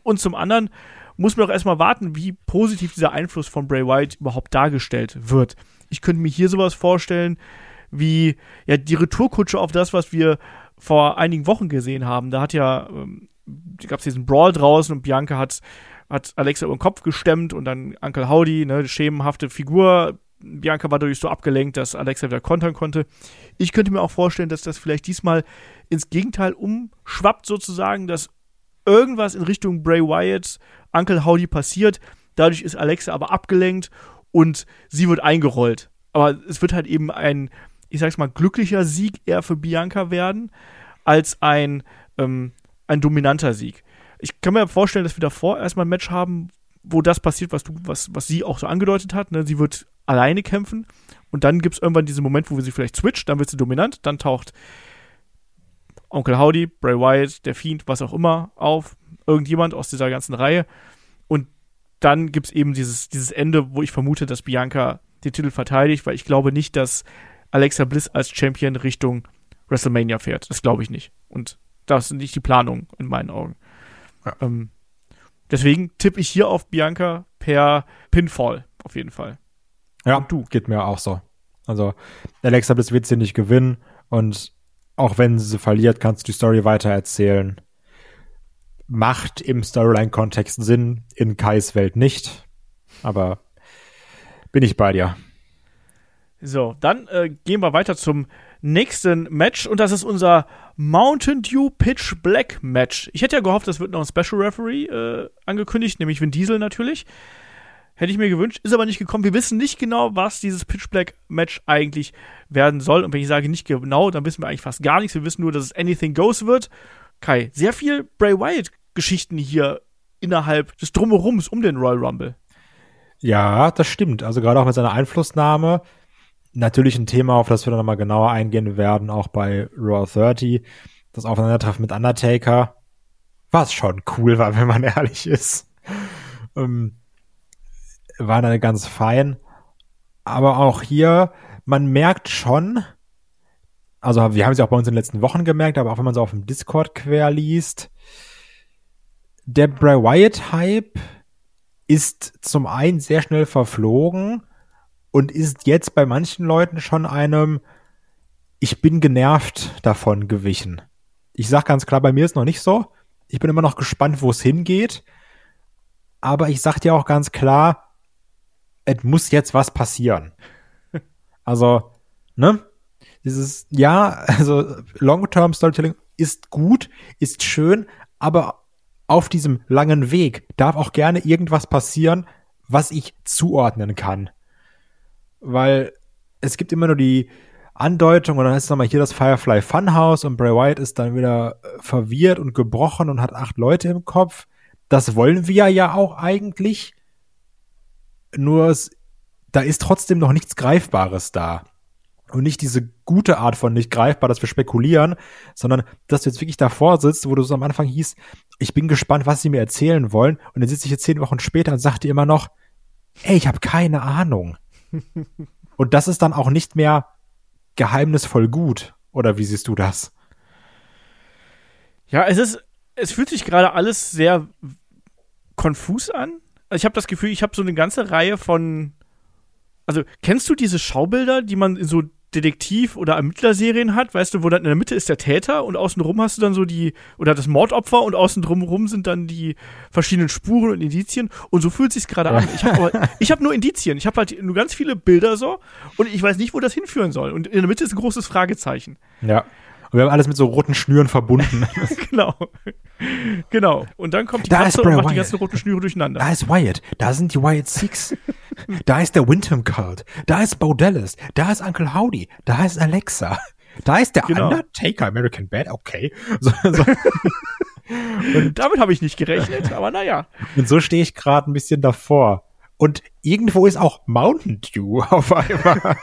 S2: Und zum anderen muss man auch erstmal warten, wie positiv dieser Einfluss von Bray Wyatt überhaupt dargestellt wird. Ich könnte mir hier sowas vorstellen, wie ja die Retourkutsche auf das, was wir vor einigen Wochen gesehen haben. Da hat ja ähm, gab es diesen Brawl draußen und Bianca hat hat Alexa über den Kopf gestemmt und dann Uncle Howdy, ne, schemenhafte Figur. Bianca war dadurch so abgelenkt, dass Alexa wieder kontern konnte. Ich könnte mir auch vorstellen, dass das vielleicht diesmal ins Gegenteil umschwappt, sozusagen, dass irgendwas in Richtung Bray Wyatt, Uncle Howdy passiert. Dadurch ist Alexa aber abgelenkt und sie wird eingerollt. Aber es wird halt eben ein ich sag's mal, glücklicher Sieg eher für Bianca werden, als ein, ähm, ein dominanter Sieg. Ich kann mir vorstellen, dass wir davor erstmal ein Match haben, wo das passiert, was du, was, was sie auch so angedeutet hat. Ne? Sie wird alleine kämpfen und dann gibt es irgendwann diesen Moment, wo sie vielleicht switcht, dann wird sie dominant, dann taucht Onkel Howdy, Bray Wyatt, der Fiend, was auch immer auf, irgendjemand aus dieser ganzen Reihe. Und dann gibt es eben dieses, dieses Ende, wo ich vermute, dass Bianca den Titel verteidigt, weil ich glaube nicht, dass Alexa Bliss als Champion Richtung WrestleMania fährt. Das glaube ich nicht. Und das sind nicht die Planungen in meinen Augen. Ja. Ähm, deswegen tippe ich hier auf Bianca per Pinfall, auf jeden Fall.
S3: Ja, und du. Geht mir auch so. Also, Alexa Bliss wird sie nicht gewinnen und auch wenn sie verliert, kannst du die Story weiter erzählen. Macht im Storyline-Kontext Sinn, in Kais Welt nicht. Aber bin ich bei dir.
S2: So, dann äh, gehen wir weiter zum nächsten Match und das ist unser Mountain Dew Pitch Black Match. Ich hätte ja gehofft, es wird noch ein Special Referee äh, angekündigt, nämlich Vin Diesel natürlich. Hätte ich mir gewünscht, ist aber nicht gekommen. Wir wissen nicht genau, was dieses Pitch Black Match eigentlich werden soll. Und wenn ich sage nicht genau, dann wissen wir eigentlich fast gar nichts. Wir wissen nur, dass es Anything Goes wird. Kai, sehr viel Bray Wyatt Geschichten hier innerhalb des Drumherums um den Royal Rumble.
S3: Ja, das stimmt. Also gerade auch mit seiner Einflussnahme. Natürlich ein Thema, auf das wir dann nochmal genauer eingehen werden, auch bei Raw 30. Das Aufeinandertreffen mit Undertaker. Was schon cool war, wenn man ehrlich ist. Ähm, war dann ganz fein. Aber auch hier, man merkt schon, also wir haben es ja auch bei uns in den letzten Wochen gemerkt, aber auch wenn man so auf dem Discord quer liest, der Bray Wyatt-Hype ist zum einen sehr schnell verflogen und ist jetzt bei manchen Leuten schon einem Ich bin genervt davon gewichen. Ich sag ganz klar, bei mir ist noch nicht so. Ich bin immer noch gespannt, wo es hingeht. Aber ich sag dir auch ganz klar, es muss jetzt was passieren. Also, ne? Dieses, ja, also Long-Term Storytelling ist gut, ist schön, aber auf diesem langen Weg darf auch gerne irgendwas passieren, was ich zuordnen kann. Weil es gibt immer nur die Andeutung und dann ist nochmal hier das Firefly Funhouse und Bray Wyatt ist dann wieder äh, verwirrt und gebrochen und hat acht Leute im Kopf. Das wollen wir ja auch eigentlich. Nur es, da ist trotzdem noch nichts Greifbares da. Und nicht diese gute Art von nicht greifbar, dass wir spekulieren, sondern dass du jetzt wirklich davor sitzt, wo du so am Anfang hieß, ich bin gespannt, was sie mir erzählen wollen. Und dann sitze ich jetzt zehn Wochen später und sag dir immer noch, ey, ich habe keine Ahnung. und das ist dann auch nicht mehr geheimnisvoll gut. Oder wie siehst du das?
S2: Ja, es ist, es fühlt sich gerade alles sehr konfus an. Also ich habe das Gefühl, ich habe so eine ganze Reihe von. Also, kennst du diese Schaubilder, die man in so Detektiv- oder Ermittlerserien hat, weißt du, wo dann in der Mitte ist der Täter und außenrum hast du dann so die, oder das Mordopfer und außen drumherum sind dann die verschiedenen Spuren und Indizien und so fühlt sich's gerade an. Ich habe hab nur Indizien, ich habe halt nur ganz viele Bilder so und ich weiß nicht, wo das hinführen soll und in der Mitte ist ein großes Fragezeichen.
S3: Ja. Und wir haben alles mit so roten Schnüren verbunden.
S2: genau. Genau. Und dann kommt die
S3: da Katze
S2: und
S3: macht Wyatt.
S2: die ganzen roten Schnüre durcheinander.
S3: Da ist Wyatt. Da sind die Wyatt Six. da ist der Windham Cult. Da ist Bo Dallas. Da ist Uncle Howdy. Da ist Alexa. Da ist der genau. Undertaker American Bad. Okay. So, so.
S2: und damit habe ich nicht gerechnet, aber naja.
S3: Und so stehe ich gerade ein bisschen davor. Und irgendwo ist auch Mountain Dew auf einmal.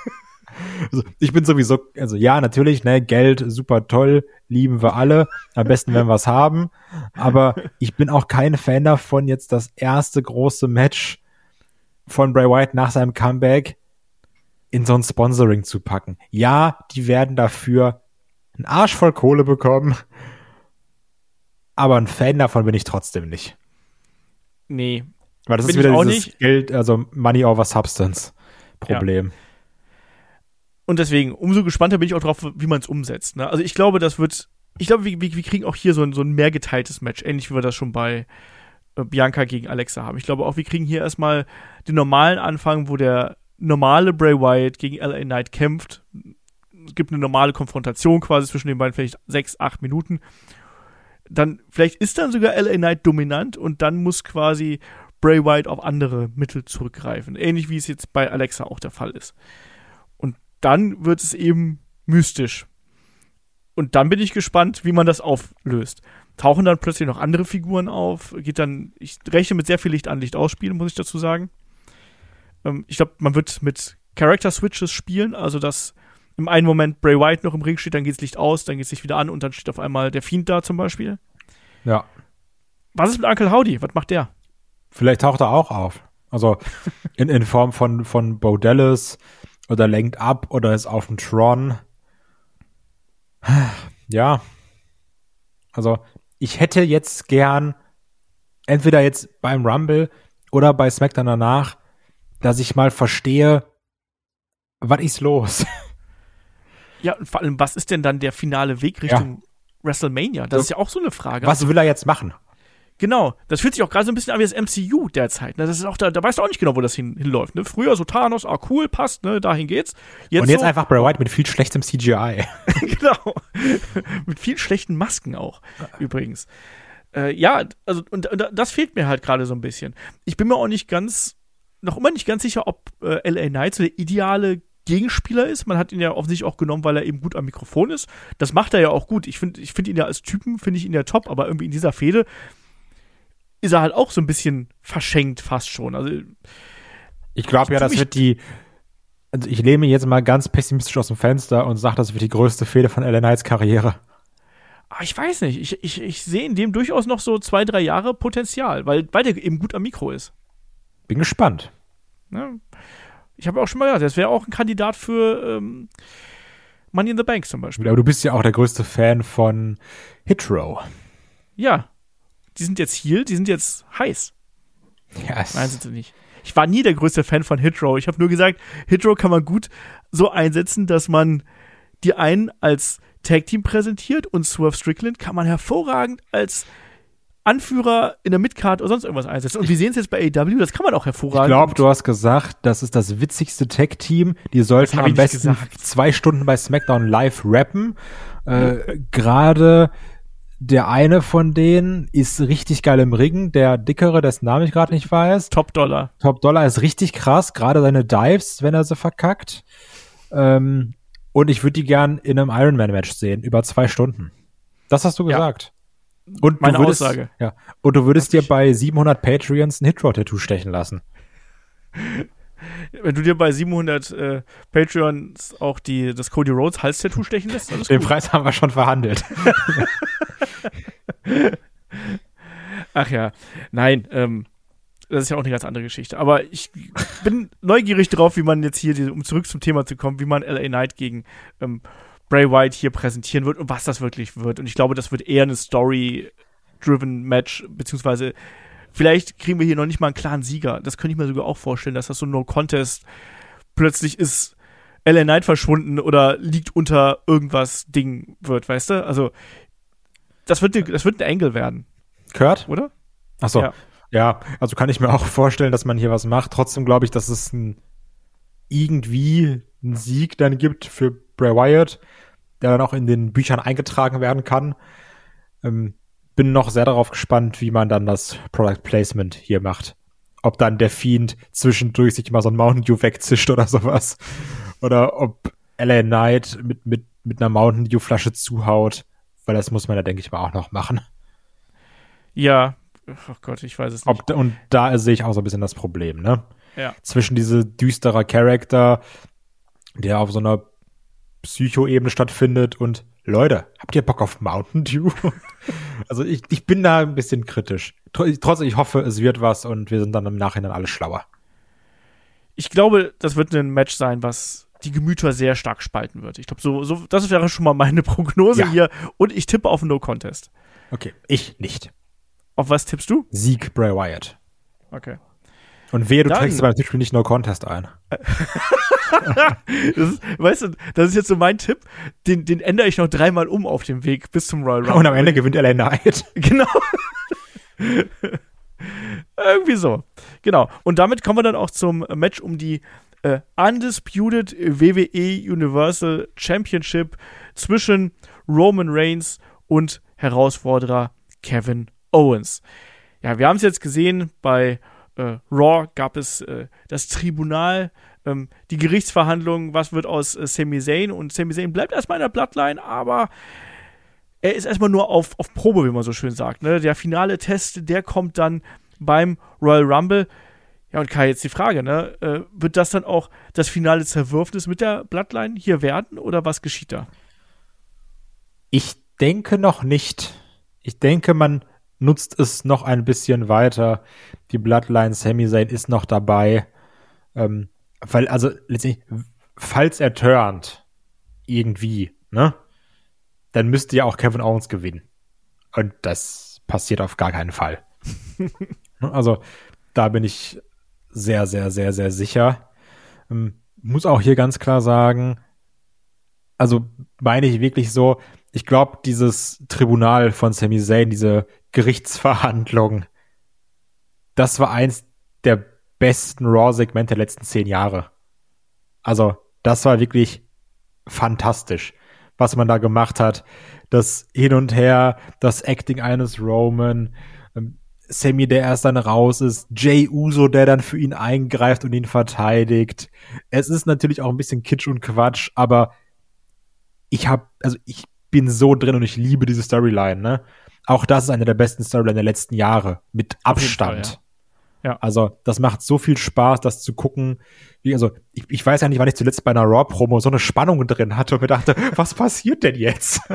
S3: Also ich bin sowieso, also ja, natürlich, ne, Geld, super toll, lieben wir alle. Am besten, wenn wir es haben. Aber ich bin auch kein Fan davon, jetzt das erste große Match von Bray Wyatt nach seinem Comeback in so ein Sponsoring zu packen. Ja, die werden dafür einen Arsch voll Kohle bekommen. Aber ein Fan davon bin ich trotzdem nicht.
S2: Nee.
S3: Weil das ist wieder dieses nicht. Geld, also Money over Substance Problem. Ja.
S2: Und deswegen, umso gespannter bin ich auch drauf, wie man es umsetzt. Ne? Also ich glaube, das wird, ich glaube, wir, wir, kriegen auch hier so ein, so ein mehr geteiltes Match, ähnlich wie wir das schon bei äh, Bianca gegen Alexa haben. Ich glaube auch, wir kriegen hier erstmal den normalen Anfang, wo der normale Bray Wyatt gegen LA Knight kämpft. Es gibt eine normale Konfrontation quasi zwischen den beiden, vielleicht sechs, acht Minuten. Dann, vielleicht ist dann sogar LA Knight dominant und dann muss quasi Bray Wyatt auf andere Mittel zurückgreifen. Ähnlich wie es jetzt bei Alexa auch der Fall ist dann wird es eben mystisch. Und dann bin ich gespannt, wie man das auflöst. Tauchen dann plötzlich noch andere Figuren auf, geht dann, ich rechne mit sehr viel Licht an, Licht ausspielen, muss ich dazu sagen. Ähm, ich glaube, man wird mit Character Switches spielen, also dass im einen Moment Bray White noch im Ring steht, dann geht das Licht aus, dann geht es Licht wieder an und dann steht auf einmal der Fiend da zum Beispiel.
S3: Ja.
S2: Was ist mit Uncle Howdy? Was macht der?
S3: Vielleicht taucht er auch auf. Also in, in Form von, von Bo Dallas oder lenkt ab oder ist auf dem Tron. Ja. Also ich hätte jetzt gern entweder jetzt beim Rumble oder bei SmackDown danach, dass ich mal verstehe, was ist los?
S2: Ja, und vor allem, was ist denn dann der finale Weg Richtung ja. WrestleMania? Das so, ist ja auch so eine Frage.
S3: Was will er jetzt machen?
S2: Genau, das fühlt sich auch gerade so ein bisschen an wie das MCU derzeit. Ne? Das ist auch da, da weißt du auch nicht genau, wo das hin, hinläuft. Ne? Früher so Thanos, ah cool, passt, ne, dahin geht's.
S3: Jetzt Und jetzt so, einfach Bray White mit viel schlechtem CGI.
S2: genau, mit viel schlechten Masken auch übrigens. Äh, ja, also und, und, das fehlt mir halt gerade so ein bisschen. Ich bin mir auch nicht ganz, noch immer nicht ganz sicher, ob äh, LA Knight so der ideale Gegenspieler ist. Man hat ihn ja offensichtlich auch genommen, weil er eben gut am Mikrofon ist. Das macht er ja auch gut. Ich finde ich find ihn ja als Typen, finde ich ihn ja top, aber irgendwie in dieser Fehde ist er halt auch so ein bisschen verschenkt fast schon. Also
S3: ich glaube ja, das wird die also ich lehne mich jetzt mal ganz pessimistisch aus dem Fenster und sage, das wird die größte Fehde von Ellen Knights Karriere.
S2: Aber ah, ich weiß nicht. Ich, ich, ich sehe in dem durchaus noch so zwei, drei Jahre Potenzial, weil, weil der eben gut am Mikro ist.
S3: Bin gespannt.
S2: Ja. Ich habe auch schon mal gesagt, das wäre auch ein Kandidat für ähm, Money in the Bank zum Beispiel.
S3: Aber du bist ja auch der größte Fan von Hitro.
S2: Ja, die sind jetzt hier, die sind jetzt heiß.
S3: Yes.
S2: Nein, sind sie nicht. Ich war nie der größte Fan von Hitro. Ich habe nur gesagt, Hitro kann man gut so einsetzen, dass man die einen als Tag Team präsentiert und Swerve Strickland kann man hervorragend als Anführer in der Midcard oder sonst irgendwas einsetzen. Und wir sehen es jetzt bei AW, das kann man auch hervorragend.
S3: Ich glaube, du hast gesagt, das ist das witzigste Tag-Team. Die sollten am besten zwei Stunden bei SmackDown live rappen. Äh, Gerade der eine von denen ist richtig geil im Ringen, der dickere, dessen Name ich gerade nicht weiß.
S2: Top Dollar.
S3: Top Dollar ist richtig krass, gerade seine Dives, wenn er sie verkackt. Ähm, und ich würde die gern in einem Ironman-Match sehen, über zwei Stunden. Das hast du gesagt.
S2: Ja. Und Meine würdest, Aussage.
S3: Ja. Und du würdest dir bei 700 Patreons ein Hitro-Tattoo stechen lassen.
S2: Wenn du dir bei 700 äh, Patreons auch die, das Cody Rhodes Hals-Tattoo stechen lässt,
S3: Den gut. Preis haben wir schon verhandelt.
S2: Ach ja, nein, ähm, das ist ja auch eine ganz andere Geschichte. Aber ich bin neugierig drauf, wie man jetzt hier, um zurück zum Thema zu kommen, wie man LA Knight gegen ähm, Bray White hier präsentieren wird und was das wirklich wird. Und ich glaube, das wird eher eine Story-driven Match, beziehungsweise vielleicht kriegen wir hier noch nicht mal einen klaren Sieger. Das könnte ich mir sogar auch vorstellen, dass das so ein No-Contest plötzlich ist. LA Knight verschwunden oder liegt unter irgendwas Ding wird, weißt du? Also, das wird, das wird ein Engel werden.
S3: Kurt?
S2: Oder?
S3: Achso. Ja. ja, also kann ich mir auch vorstellen, dass man hier was macht. Trotzdem glaube ich, dass es ein, irgendwie einen Sieg dann gibt für Bray Wyatt, der dann auch in den Büchern eingetragen werden kann. Ähm, bin noch sehr darauf gespannt, wie man dann das Product Placement hier macht. Ob dann der Fiend zwischendurch sich mal so ein Mountain Dew wegzischt oder sowas. Oder ob LA Knight mit, mit, mit einer Mountain Dew Flasche zuhaut. Weil das muss man ja, denke ich mal, auch noch machen.
S2: Ja, oh Gott, ich weiß es nicht.
S3: Ob, und da sehe ich auch so ein bisschen das Problem, ne?
S2: Ja.
S3: Zwischen diese düsterer Charakter, der auf so einer Psycho-Ebene stattfindet und Leute, habt ihr Bock auf Mountain Dew? also ich, ich bin da ein bisschen kritisch. Trotzdem, ich hoffe, es wird was und wir sind dann im Nachhinein alle schlauer.
S2: Ich glaube, das wird ein Match sein, was die Gemüter sehr stark spalten wird. Ich glaube, so, so, das wäre schon mal meine Prognose ja. hier. Und ich tippe auf No Contest.
S3: Okay, ich nicht.
S2: Auf was tippst du?
S3: Sieg Bray Wyatt.
S2: Okay.
S3: Und wehe, du Dann, trägst beim Tippspiel nicht No Contest ein.
S2: ist, weißt du, das ist jetzt so mein Tipp. Den, den ändere ich noch dreimal um auf dem Weg bis zum Royal Rumble.
S3: Und am Ende gewinnt er Knight.
S2: Genau. Irgendwie so. Genau. Und damit kommen wir dann auch zum Match um die äh, Undisputed WWE Universal Championship zwischen Roman Reigns und Herausforderer Kevin Owens. Ja, wir haben es jetzt gesehen, bei äh, Raw gab es äh, das Tribunal ähm, die Gerichtsverhandlungen, was wird aus äh, Sami Zayn und Sami Zayn bleibt erstmal in der Bloodline, aber er ist erstmal nur auf, auf Probe, wie man so schön sagt. Ne? Der finale Test, der kommt dann beim Royal Rumble. Ja, und Kai, jetzt die Frage, ne? Äh, wird das dann auch das finale Zerwürfnis mit der Bloodline hier werden oder was geschieht da?
S3: Ich denke noch nicht. Ich denke, man nutzt es noch ein bisschen weiter. Die Bloodline Sami Zayn ist noch dabei. Ähm, weil, also letztendlich, falls er turnt, irgendwie, ne? Dann müsste ja auch Kevin Owens gewinnen. Und das passiert auf gar keinen Fall. Ne, also, da bin ich sehr, sehr, sehr, sehr sicher. Ähm, muss auch hier ganz klar sagen, also meine ich wirklich so, ich glaube, dieses Tribunal von Sami Zayn, diese Gerichtsverhandlung, das war eins der besten Raw-Segmente der letzten zehn Jahre. Also, das war wirklich fantastisch, was man da gemacht hat. Das Hin und Her, das Acting eines Roman, ähm, Sammy, der erst dann raus ist, Jay Uso, der dann für ihn eingreift und ihn verteidigt. Es ist natürlich auch ein bisschen Kitsch und Quatsch, aber ich hab, also ich bin so drin und ich liebe diese Storyline, ne? Auch das ist eine der besten Storylines der letzten Jahre. Mit Abstand. Fall, ja. Also, das macht so viel Spaß, das zu gucken. Wie, also, ich, ich weiß ja nicht, wann ich zuletzt bei einer Raw-Promo so eine Spannung drin hatte und mir dachte, was passiert denn jetzt?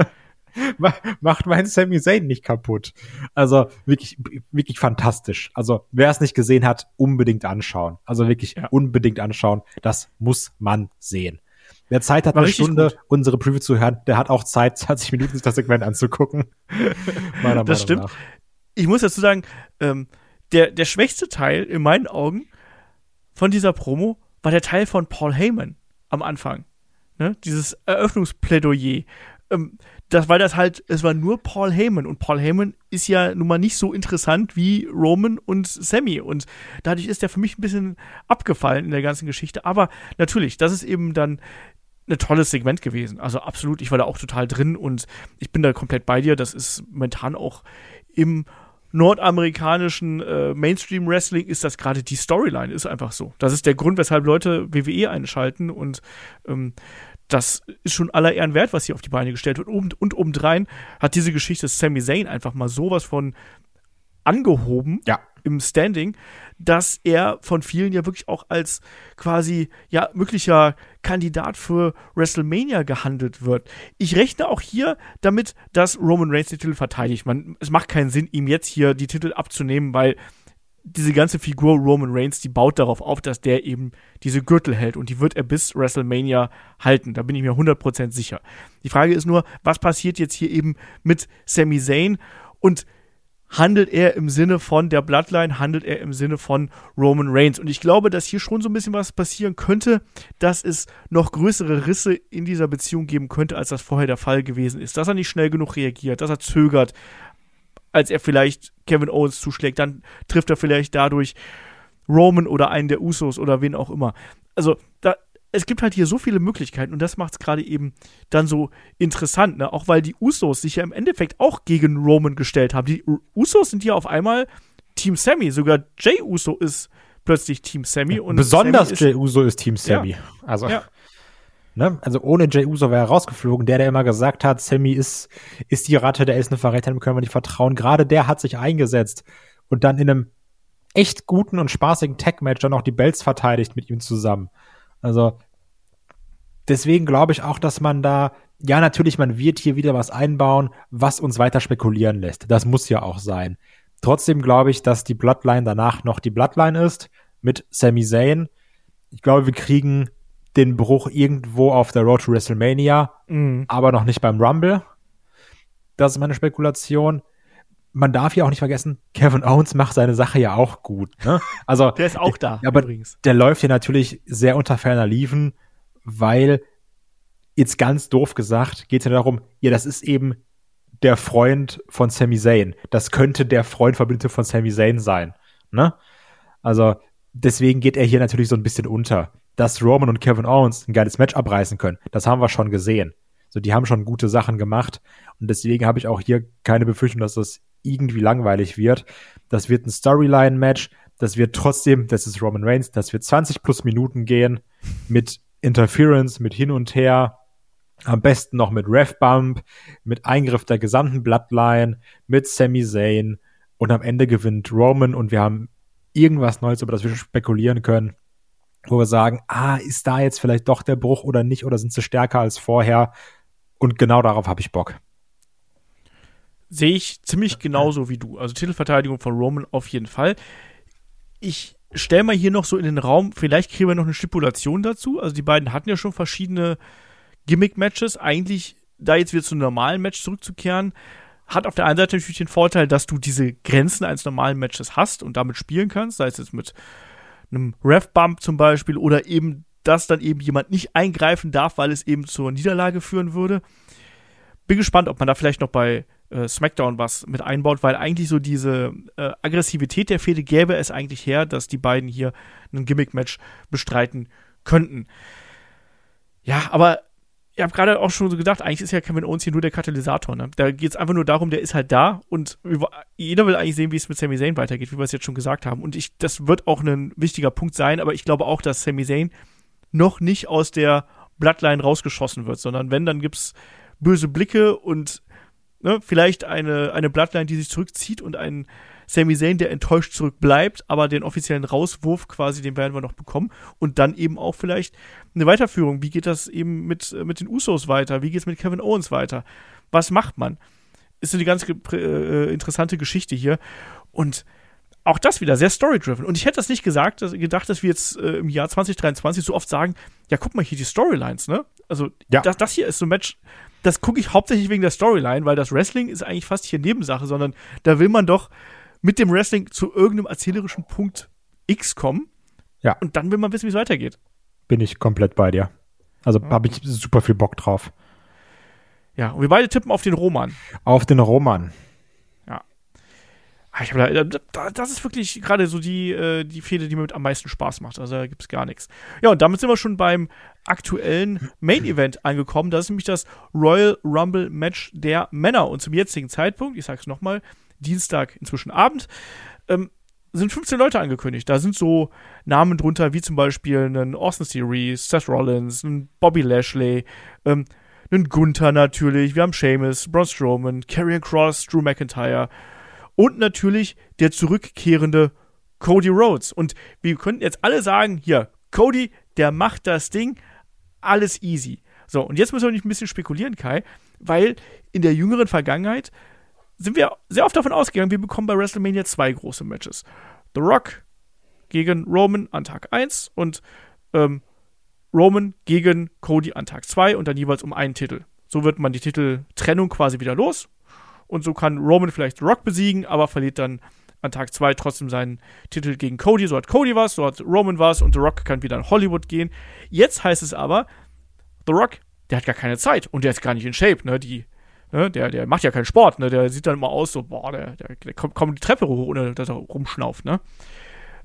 S3: Macht mein Sami Zayn nicht kaputt. Also, wirklich, wirklich fantastisch. Also, wer es nicht gesehen hat, unbedingt anschauen. Also wirklich ja. unbedingt anschauen. Das muss man sehen. Wer Zeit hat, War eine Stunde gut. unsere Preview zu hören, der hat auch Zeit, 20 Minuten sich das Segment anzugucken.
S2: Das stimmt. Nach. Ich muss dazu sagen, ähm, der, der schwächste Teil in meinen Augen von dieser Promo war der Teil von Paul Heyman am Anfang. Ne? Dieses Eröffnungsplädoyer. Ähm, das, weil das halt, es war nur Paul Heyman und Paul Heyman ist ja nun mal nicht so interessant wie Roman und Sammy und dadurch ist er für mich ein bisschen abgefallen in der ganzen Geschichte. Aber natürlich, das ist eben dann ein tolles Segment gewesen. Also absolut, ich war da auch total drin und ich bin da komplett bei dir. Das ist momentan auch im nordamerikanischen äh, Mainstream Wrestling ist das gerade die Storyline, ist einfach so. Das ist der Grund, weshalb Leute WWE einschalten und ähm, das ist schon aller Ehren wert, was hier auf die Beine gestellt wird. Und, und obendrein hat diese Geschichte Sami Zayn einfach mal sowas von angehoben
S3: ja.
S2: im Standing, dass er von vielen ja wirklich auch als quasi ja möglicher Kandidat für WrestleMania gehandelt wird. Ich rechne auch hier damit, dass Roman Reigns die Titel verteidigt. Man, es macht keinen Sinn, ihm jetzt hier die Titel abzunehmen, weil diese ganze Figur Roman Reigns, die baut darauf auf, dass der eben diese Gürtel hält und die wird er bis WrestleMania halten. Da bin ich mir 100% sicher. Die Frage ist nur, was passiert jetzt hier eben mit Sami Zayn und handelt er im Sinne von der Bloodline, handelt er im Sinne von Roman Reigns. Und ich glaube, dass hier schon so ein bisschen was passieren könnte, dass es noch größere Risse in dieser Beziehung geben könnte, als das vorher der Fall gewesen ist. Dass er nicht schnell genug reagiert, dass er zögert, als er vielleicht Kevin Owens zuschlägt. Dann trifft er vielleicht dadurch Roman oder einen der Usos oder wen auch immer. Also, da, es gibt halt hier so viele Möglichkeiten und das macht es gerade eben dann so interessant, ne? Auch weil die Usos sich ja im Endeffekt auch gegen Roman gestellt haben. Die Usos sind ja auf einmal Team Sammy. Sogar Jay Uso ist plötzlich Team Sammy. Und
S3: Besonders Sammy Jay Uso ist Team Sammy. Ja. Also. Ja. Ne? Also ohne Jay Uso wäre er rausgeflogen. Der, der immer gesagt hat, Sammy ist, ist die Ratte, der ist eine Verräter, dem können wir nicht vertrauen. Gerade der hat sich eingesetzt und dann in einem echt guten und spaßigen Tag-Match dann auch die Belts verteidigt mit ihm zusammen. Also deswegen glaube ich auch, dass man da, ja, natürlich, man wird hier wieder was einbauen, was uns weiter spekulieren lässt. Das muss ja auch sein. Trotzdem glaube ich, dass die Bloodline danach noch die Bloodline ist mit Sami Zayn. Ich glaube, wir kriegen den Bruch irgendwo auf der Road to WrestleMania, mhm. aber noch nicht beim Rumble. Das ist meine Spekulation. Man darf ja auch nicht vergessen, Kevin Owens macht seine Sache ja auch gut. Ne? Also
S2: der ist auch da.
S3: aber übrigens. der läuft hier natürlich sehr unter ferner Liefen weil jetzt ganz doof gesagt geht es ja darum, ja, das ist eben der Freund von Sami Zayn. Das könnte der Freund Verbündete von Sami Zayn sein. Ne? Also deswegen geht er hier natürlich so ein bisschen unter. Dass Roman und Kevin Owens ein geiles Match abreißen können, das haben wir schon gesehen. So, die haben schon gute Sachen gemacht und deswegen habe ich auch hier keine Befürchtung, dass das irgendwie langweilig wird. Das wird ein Storyline-Match, dass wir trotzdem, das ist Roman Reigns, dass wir 20 plus Minuten gehen mit Interference, mit hin und her, am besten noch mit Ref-Bump, mit Eingriff der gesamten Bloodline, mit Sami Zayn und am Ende gewinnt Roman und wir haben irgendwas Neues, über das wir spekulieren können, wo wir sagen, ah, ist da jetzt vielleicht doch der Bruch oder nicht oder sind sie stärker als vorher? Und genau darauf habe ich Bock.
S2: Sehe ich ziemlich genauso wie du. Also Titelverteidigung von Roman auf jeden Fall. Ich stelle mal hier noch so in den Raum, vielleicht kriegen wir noch eine Stipulation dazu. Also die beiden hatten ja schon verschiedene Gimmick-Matches. Eigentlich, da jetzt wieder zu einem normalen Match zurückzukehren, hat auf der einen Seite natürlich den Vorteil, dass du diese Grenzen eines normalen Matches hast und damit spielen kannst, sei es jetzt mit einem Ref-Bump zum Beispiel oder eben, dass dann eben jemand nicht eingreifen darf, weil es eben zur Niederlage führen würde. Bin gespannt, ob man da vielleicht noch bei äh, SmackDown was mit einbaut, weil eigentlich so diese äh, Aggressivität der Fehde gäbe es eigentlich her, dass die beiden hier ein Gimmick-Match bestreiten könnten. Ja, aber ihr habt gerade auch schon so gedacht, eigentlich ist ja Kevin Owens hier nur der Katalysator. Ne? Da geht es einfach nur darum, der ist halt da und jeder will eigentlich sehen, wie es mit Sami Zayn weitergeht, wie wir es jetzt schon gesagt haben. Und ich, das wird auch ein wichtiger Punkt sein, aber ich glaube auch, dass Sami Zayn noch nicht aus der Bloodline rausgeschossen wird, sondern wenn, dann gibt es böse Blicke und ne, vielleicht eine, eine Bloodline, die sich zurückzieht und ein Sami Zayn, der enttäuscht zurückbleibt, aber den offiziellen Rauswurf quasi, den werden wir noch bekommen. Und dann eben auch vielleicht eine Weiterführung. Wie geht das eben mit, mit den Usos weiter? Wie geht es mit Kevin Owens weiter? Was macht man? Ist so die ganz äh, interessante Geschichte hier. Und auch das wieder sehr story-driven. Und ich hätte das nicht gesagt, dass, gedacht, dass wir jetzt äh, im Jahr 2023 so oft sagen, ja, guck mal hier die Storylines, ne? Also, ja. das, das hier ist so ein Match, das gucke ich hauptsächlich wegen der Storyline, weil das Wrestling ist eigentlich fast hier Nebensache, sondern da will man doch mit dem Wrestling zu irgendeinem erzählerischen Punkt X kommen. Ja. Und dann will man wissen, wie es weitergeht.
S3: Bin ich komplett bei dir. Also ja. habe ich super viel Bock drauf.
S2: Ja, und wir beide tippen auf den Roman.
S3: Auf den Roman.
S2: Ja. Ah, ich da, da, das ist wirklich gerade so die, äh, die Fehde, die mir mit am meisten Spaß macht. Also da gibt es gar nichts. Ja, und damit sind wir schon beim aktuellen Main Event angekommen. Das ist nämlich das Royal Rumble Match der Männer. Und zum jetzigen Zeitpunkt, ich sag's nochmal, Dienstag inzwischen Abend, ähm, sind 15 Leute angekündigt. Da sind so Namen drunter, wie zum Beispiel einen Austin Series, Seth Rollins, ein Bobby Lashley, ähm, einen Gunther natürlich, wir haben Sheamus, Braun Strowman, Karrion Cross, Drew McIntyre und natürlich der zurückkehrende Cody Rhodes. Und wir könnten jetzt alle sagen, hier, Cody, der macht das Ding, alles easy. So, und jetzt müssen wir nicht ein bisschen spekulieren, Kai, weil in der jüngeren Vergangenheit sind wir sehr oft davon ausgegangen, wir bekommen bei WrestleMania zwei große Matches. The Rock gegen Roman an Tag 1 und ähm, Roman gegen Cody an Tag 2 und dann jeweils um einen Titel. So wird man die Titeltrennung quasi wieder los. Und so kann Roman vielleicht The Rock besiegen, aber verliert dann an Tag 2 trotzdem seinen Titel gegen Cody. So hat Cody was, so hat Roman was und The Rock kann wieder in Hollywood gehen. Jetzt heißt es aber, The Rock, der hat gar keine Zeit und der ist gar nicht in Shape. Ne? Die Ne, der, der macht ja keinen Sport, ne? Der sieht dann immer aus, so, boah, der, der, der kommt, kommt die Treppe hoch, ohne dass er rumschnauft, ne?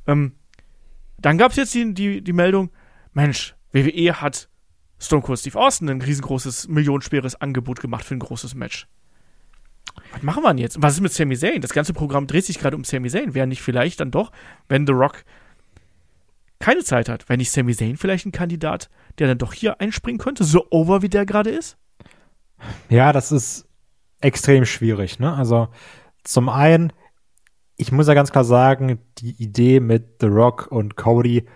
S2: Ähm, dann gab es jetzt die, die, die Meldung, Mensch, WWE hat Stone Cold Steve Austin ein riesengroßes, millionenschweres Angebot gemacht für ein großes Match. Was machen wir denn jetzt? Was ist mit Sami Zayn? Das ganze Programm dreht sich gerade um Sami Zayn. Wäre nicht vielleicht dann doch, wenn The Rock keine Zeit hat, wäre nicht Sami Zayn vielleicht ein Kandidat, der dann doch hier einspringen könnte, so over wie der gerade ist?
S3: Ja, das ist extrem schwierig. Ne? Also zum einen, ich muss ja ganz klar sagen, die Idee mit The Rock und Cody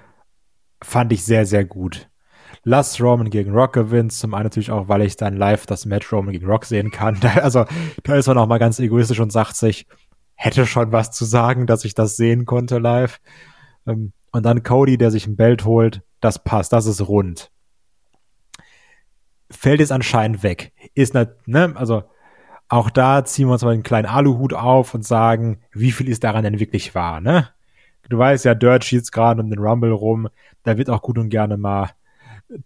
S3: fand ich sehr, sehr gut. Lass Roman gegen Rock gewinnen. Zum einen natürlich auch, weil ich dann live das Match Roman gegen Rock sehen kann. also da ist man auch mal ganz egoistisch und sagt sich, hätte schon was zu sagen, dass ich das sehen konnte live. Ähm, und dann Cody, der sich ein Belt holt, das passt, das ist rund fällt es anscheinend weg. Ist nicht, ne, also auch da ziehen wir uns mal einen kleinen Aluhut auf und sagen, wie viel ist daran denn wirklich wahr, ne? Du weißt ja, Dirt schießt gerade um den Rumble rum, da wird auch gut und gerne mal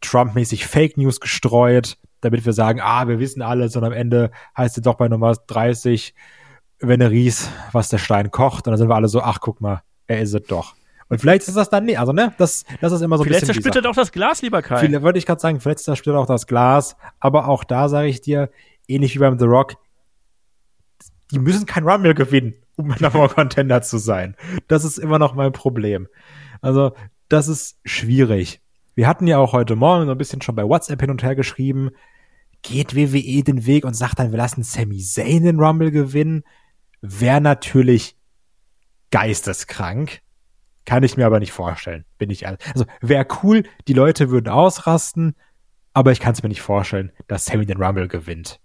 S3: Trump-mäßig Fake News gestreut, damit wir sagen, ah, wir wissen alles und am Ende heißt es doch bei Nummer 30, wenn er ries, was der Stein kocht und dann sind wir alle so, ach, guck mal, er ist es doch. Und vielleicht ist das dann nicht, also ne, das, das ist immer so ein
S2: vielleicht bisschen. Vielleicht zersplittert auch das Glas, lieber Kai.
S3: Vielleicht, würde ich gerade sagen, vielleicht zersplittert auch das Glas, aber auch da sage ich dir, ähnlich wie beim The Rock, die müssen kein Rumble gewinnen. um Number Contender zu sein. Das ist immer noch mein Problem. Also, das ist schwierig. Wir hatten ja auch heute Morgen so ein bisschen schon bei WhatsApp hin und her geschrieben, geht WWE den Weg und sagt dann, wir lassen Sami Zayn den Rumble gewinnen, wäre natürlich geisteskrank. Kann ich mir aber nicht vorstellen, bin ich ehrlich. Also wäre cool, die Leute würden ausrasten, aber ich kann es mir nicht vorstellen, dass Sammy den Rumble gewinnt.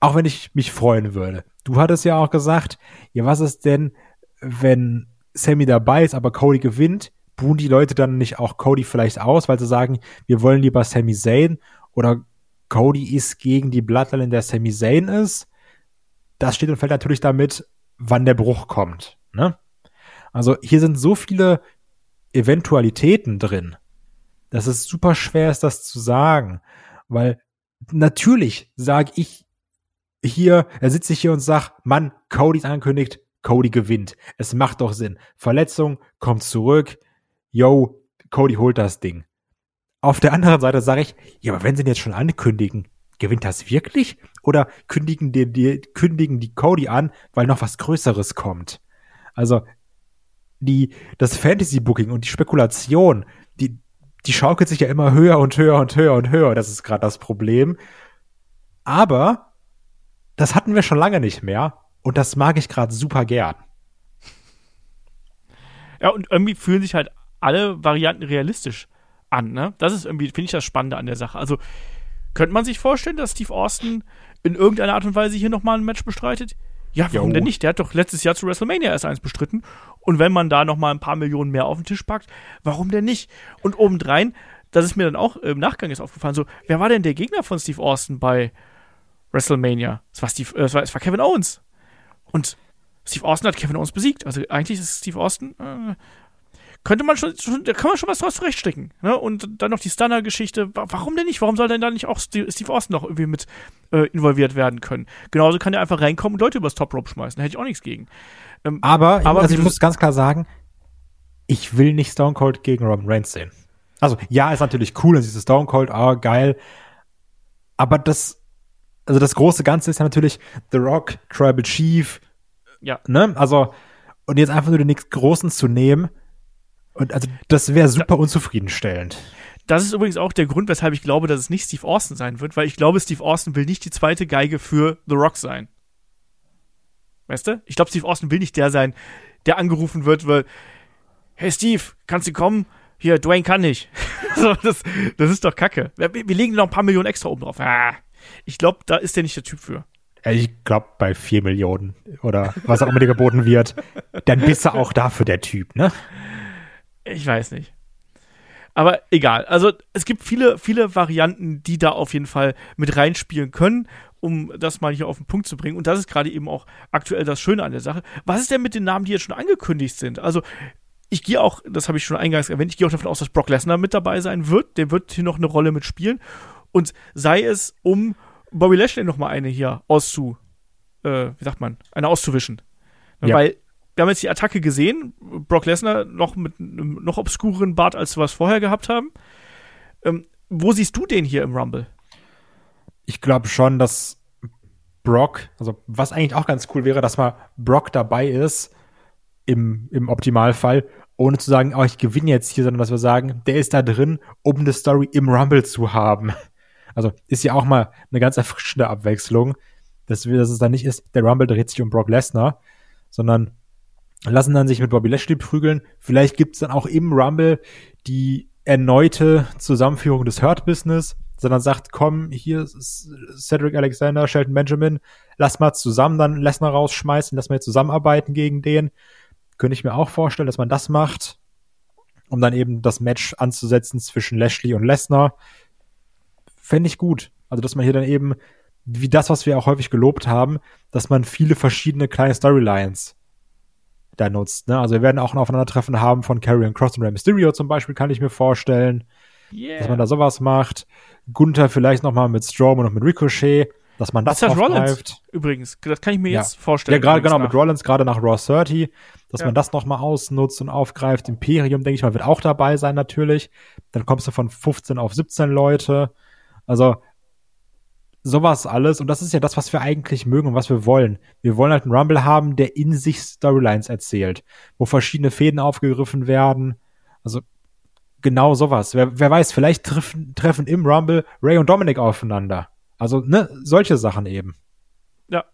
S3: Auch wenn ich mich freuen würde. Du hattest ja auch gesagt, ja, was ist denn, wenn Sammy dabei ist, aber Cody gewinnt? Buhen die Leute dann nicht auch Cody vielleicht aus, weil sie sagen, wir wollen lieber Sammy Zayn oder Cody ist gegen die Bloodline, in der Sami Zayn ist. Das steht und fällt natürlich damit, wann der Bruch kommt. Ne? Also hier sind so viele Eventualitäten drin, dass es super schwer ist, das zu sagen. Weil natürlich sage ich hier, er sitze ich hier und sag, Mann, Cody ist angekündigt, Cody gewinnt. Es macht doch Sinn. Verletzung, kommt zurück. Yo, Cody holt das Ding. Auf der anderen Seite sage ich, ja, aber wenn sie ihn jetzt schon ankündigen, gewinnt das wirklich? Oder kündigen die, die, kündigen die Cody an, weil noch was Größeres kommt? Also, die, das Fantasy-Booking und die Spekulation, die, die schaukelt sich ja immer höher und höher und höher und höher. Das ist gerade das Problem. Aber das hatten wir schon lange nicht mehr. Und das mag ich gerade super gern.
S2: Ja, und irgendwie fühlen sich halt alle Varianten realistisch an. Ne? Das ist irgendwie, finde ich, das Spannende an der Sache. Also könnte man sich vorstellen, dass Steve Austin in irgendeiner Art und Weise hier nochmal ein Match bestreitet? Ja, warum jo. denn nicht? Der hat doch letztes Jahr zu WrestleMania erst eins bestritten. Und wenn man da nochmal ein paar Millionen mehr auf den Tisch packt, warum denn nicht? Und obendrein, das ist mir dann auch im Nachgang jetzt aufgefallen, so, wer war denn der Gegner von Steve Austin bei WrestleMania? Es war, Steve, äh, es war, es war Kevin Owens. Und Steve Austin hat Kevin Owens besiegt. Also eigentlich ist Steve Austin äh, könnte man schon, schon, da kann man schon was draus zurechtstricken. Ne? Und dann noch die Stunner-Geschichte. Warum denn nicht? Warum soll denn da nicht auch Steve Austin noch irgendwie mit äh, involviert werden können? Genauso kann er einfach reinkommen und Leute übers Top Rope schmeißen. Da hätte ich auch nichts gegen.
S3: Ähm, aber, aber also ich muss ganz klar sagen, ich will nicht Stone Cold gegen Robin Reigns sehen. Also, ja, ist natürlich cool, und dieses Stone Cold, oh, geil. Aber das, also das große Ganze ist ja natürlich The Rock, Tribal Chief. Ja. Ne? Also, und jetzt einfach nur den nächsten Großen zu nehmen, und also das wäre super unzufriedenstellend.
S2: Das ist übrigens auch der Grund, weshalb ich glaube, dass es nicht Steve Austin sein wird, weil ich glaube, Steve Austin will nicht die zweite Geige für The Rock sein. Weißt du? Ich glaube, Steve Austin will nicht der sein, der angerufen wird, weil, hey Steve, kannst du kommen? Hier, Dwayne kann nicht. so, das, das ist doch Kacke. Wir, wir legen noch ein paar Millionen extra oben drauf. Ah, ich glaube, da ist der nicht der Typ für.
S3: Ich glaube, bei vier Millionen oder was auch immer dir geboten wird, dann bist du auch dafür der Typ, ne?
S2: Ich weiß nicht. Aber egal. Also es gibt viele, viele Varianten, die da auf jeden Fall mit reinspielen können, um das mal hier auf den Punkt zu bringen. Und das ist gerade eben auch aktuell das Schöne an der Sache. Was ist denn mit den Namen, die jetzt schon angekündigt sind? Also ich gehe auch, das habe ich schon eingangs erwähnt, ich gehe auch davon aus, dass Brock Lesnar mit dabei sein wird. Der wird hier noch eine Rolle mitspielen. Und sei es, um Bobby Lashley noch mal eine hier auszu, äh, wie sagt man, eine auszuwischen. Ja. Weil wir haben jetzt die Attacke gesehen. Brock Lesnar noch mit einem noch obskureren Bart, als wir es vorher gehabt haben. Ähm, wo siehst du den hier im Rumble?
S3: Ich glaube schon, dass Brock, also was eigentlich auch ganz cool wäre, dass mal Brock dabei ist, im, im Optimalfall, ohne zu sagen, oh, ich gewinne jetzt hier, sondern dass wir sagen, der ist da drin, um eine Story im Rumble zu haben. Also ist ja auch mal eine ganz erfrischende Abwechslung, dass, dass es dann nicht ist, der Rumble dreht sich um Brock Lesnar, sondern lassen dann sich mit Bobby Lashley prügeln. Vielleicht gibt's dann auch im Rumble die erneute Zusammenführung des Hurt Business, sondern sagt, komm, hier ist Cedric Alexander, Shelton Benjamin, lass mal zusammen dann Lesnar rausschmeißen, lass mal zusammenarbeiten gegen den. Könnte ich mir auch vorstellen, dass man das macht, um dann eben das Match anzusetzen zwischen Lashley und Lesnar. Fände ich gut. Also, dass man hier dann eben, wie das, was wir auch häufig gelobt haben, dass man viele verschiedene kleine Storylines da nutzt. Ne? Also wir werden auch ein Aufeinandertreffen haben von Karrion Cross und Rey Mysterio zum Beispiel, kann ich mir vorstellen. Yeah. Dass man da sowas macht. Gunther vielleicht noch mal mit Strowman und mit Ricochet, dass man das,
S2: das aufgreift. Rollins übrigens, das kann ich mir ja. jetzt vorstellen.
S3: Ja, gerade genau nach. mit Rollins, gerade nach Raw 30, dass ja. man das noch mal ausnutzt und aufgreift. Imperium, denke ich mal, wird auch dabei sein natürlich. Dann kommst du von 15 auf 17 Leute. Also sowas alles. Und das ist ja das, was wir eigentlich mögen und was wir wollen. Wir wollen halt einen Rumble haben, der in sich Storylines erzählt, wo verschiedene Fäden aufgegriffen werden. Also genau sowas. Wer, wer weiß, vielleicht treffen, treffen im Rumble Ray und Dominic aufeinander. Also, ne, solche Sachen eben.
S2: Ja,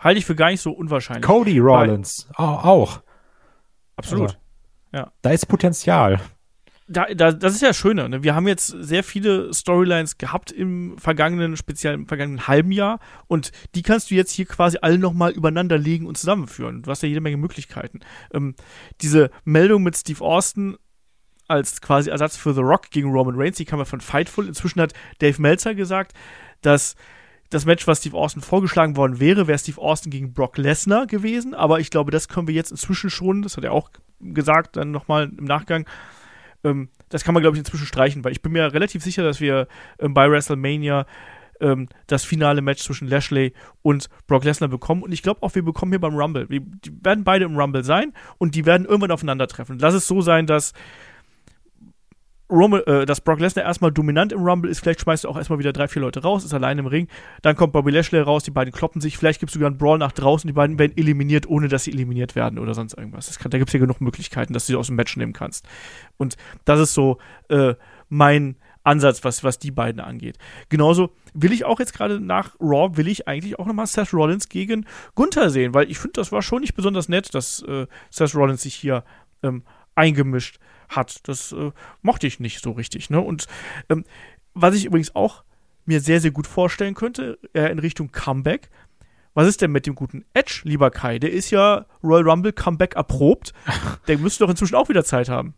S2: halte ich für gar nicht so unwahrscheinlich.
S3: Cody Rollins, oh, auch.
S2: Absolut. Also,
S3: ja. Da ist Potenzial
S2: da, da, das ist ja das Schöne. Ne? Wir haben jetzt sehr viele Storylines gehabt im vergangenen, speziell im vergangenen halben Jahr und die kannst du jetzt hier quasi alle nochmal übereinander legen und zusammenführen. Du hast ja jede Menge Möglichkeiten. Ähm, diese Meldung mit Steve Austin als quasi Ersatz für The Rock gegen Roman Reigns, die kam ja von Fightful. Inzwischen hat Dave Meltzer gesagt, dass das Match, was Steve Austin vorgeschlagen worden wäre, wäre Steve Austin gegen Brock Lesnar gewesen. Aber ich glaube, das können wir jetzt inzwischen schon, das hat er auch gesagt, dann nochmal im Nachgang, ähm, das kann man, glaube ich, inzwischen streichen, weil ich bin mir relativ sicher, dass wir ähm, bei WrestleMania ähm, das finale Match zwischen Lashley und Brock Lesnar bekommen. Und ich glaube auch, wir bekommen hier beim Rumble. Wir, die werden beide im Rumble sein und die werden irgendwann aufeinandertreffen. Lass es so sein, dass Roman, äh, dass Brock Lesnar erstmal dominant im Rumble ist, vielleicht schmeißt er auch erstmal wieder drei, vier Leute raus, ist allein im Ring. Dann kommt Bobby Lashley raus, die beiden kloppen sich, vielleicht gibt es sogar einen Brawl nach draußen, die beiden werden eliminiert, ohne dass sie eliminiert werden oder sonst irgendwas. Kann, da gibt es ja genug Möglichkeiten, dass du sie aus dem Match nehmen kannst. Und das ist so äh, mein Ansatz, was, was die beiden angeht. Genauso will ich auch jetzt gerade nach Raw, will ich eigentlich auch nochmal Seth Rollins gegen Gunther sehen, weil ich finde, das war schon nicht besonders nett, dass äh, Seth Rollins sich hier ähm, eingemischt hat hat. Das äh, mochte ich nicht so richtig. Ne? Und ähm, was ich übrigens auch mir sehr, sehr gut vorstellen könnte, äh, in Richtung Comeback. Was ist denn mit dem guten Edge, lieber Kai? Der ist ja Royal Rumble Comeback erprobt. Der müsste doch inzwischen auch wieder Zeit haben.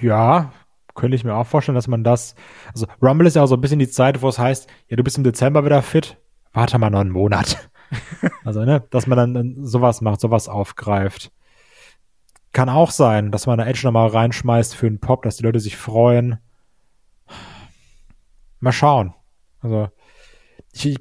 S3: Ja, könnte ich mir auch vorstellen, dass man das. Also Rumble ist ja auch so ein bisschen die Zeit, wo es heißt, ja, du bist im Dezember wieder fit. Warte mal noch einen Monat. also, ne, dass man dann sowas macht, sowas aufgreift. Kann auch sein, dass man eine Edge nochmal reinschmeißt für einen Pop, dass die Leute sich freuen. Mal schauen. Also, ich,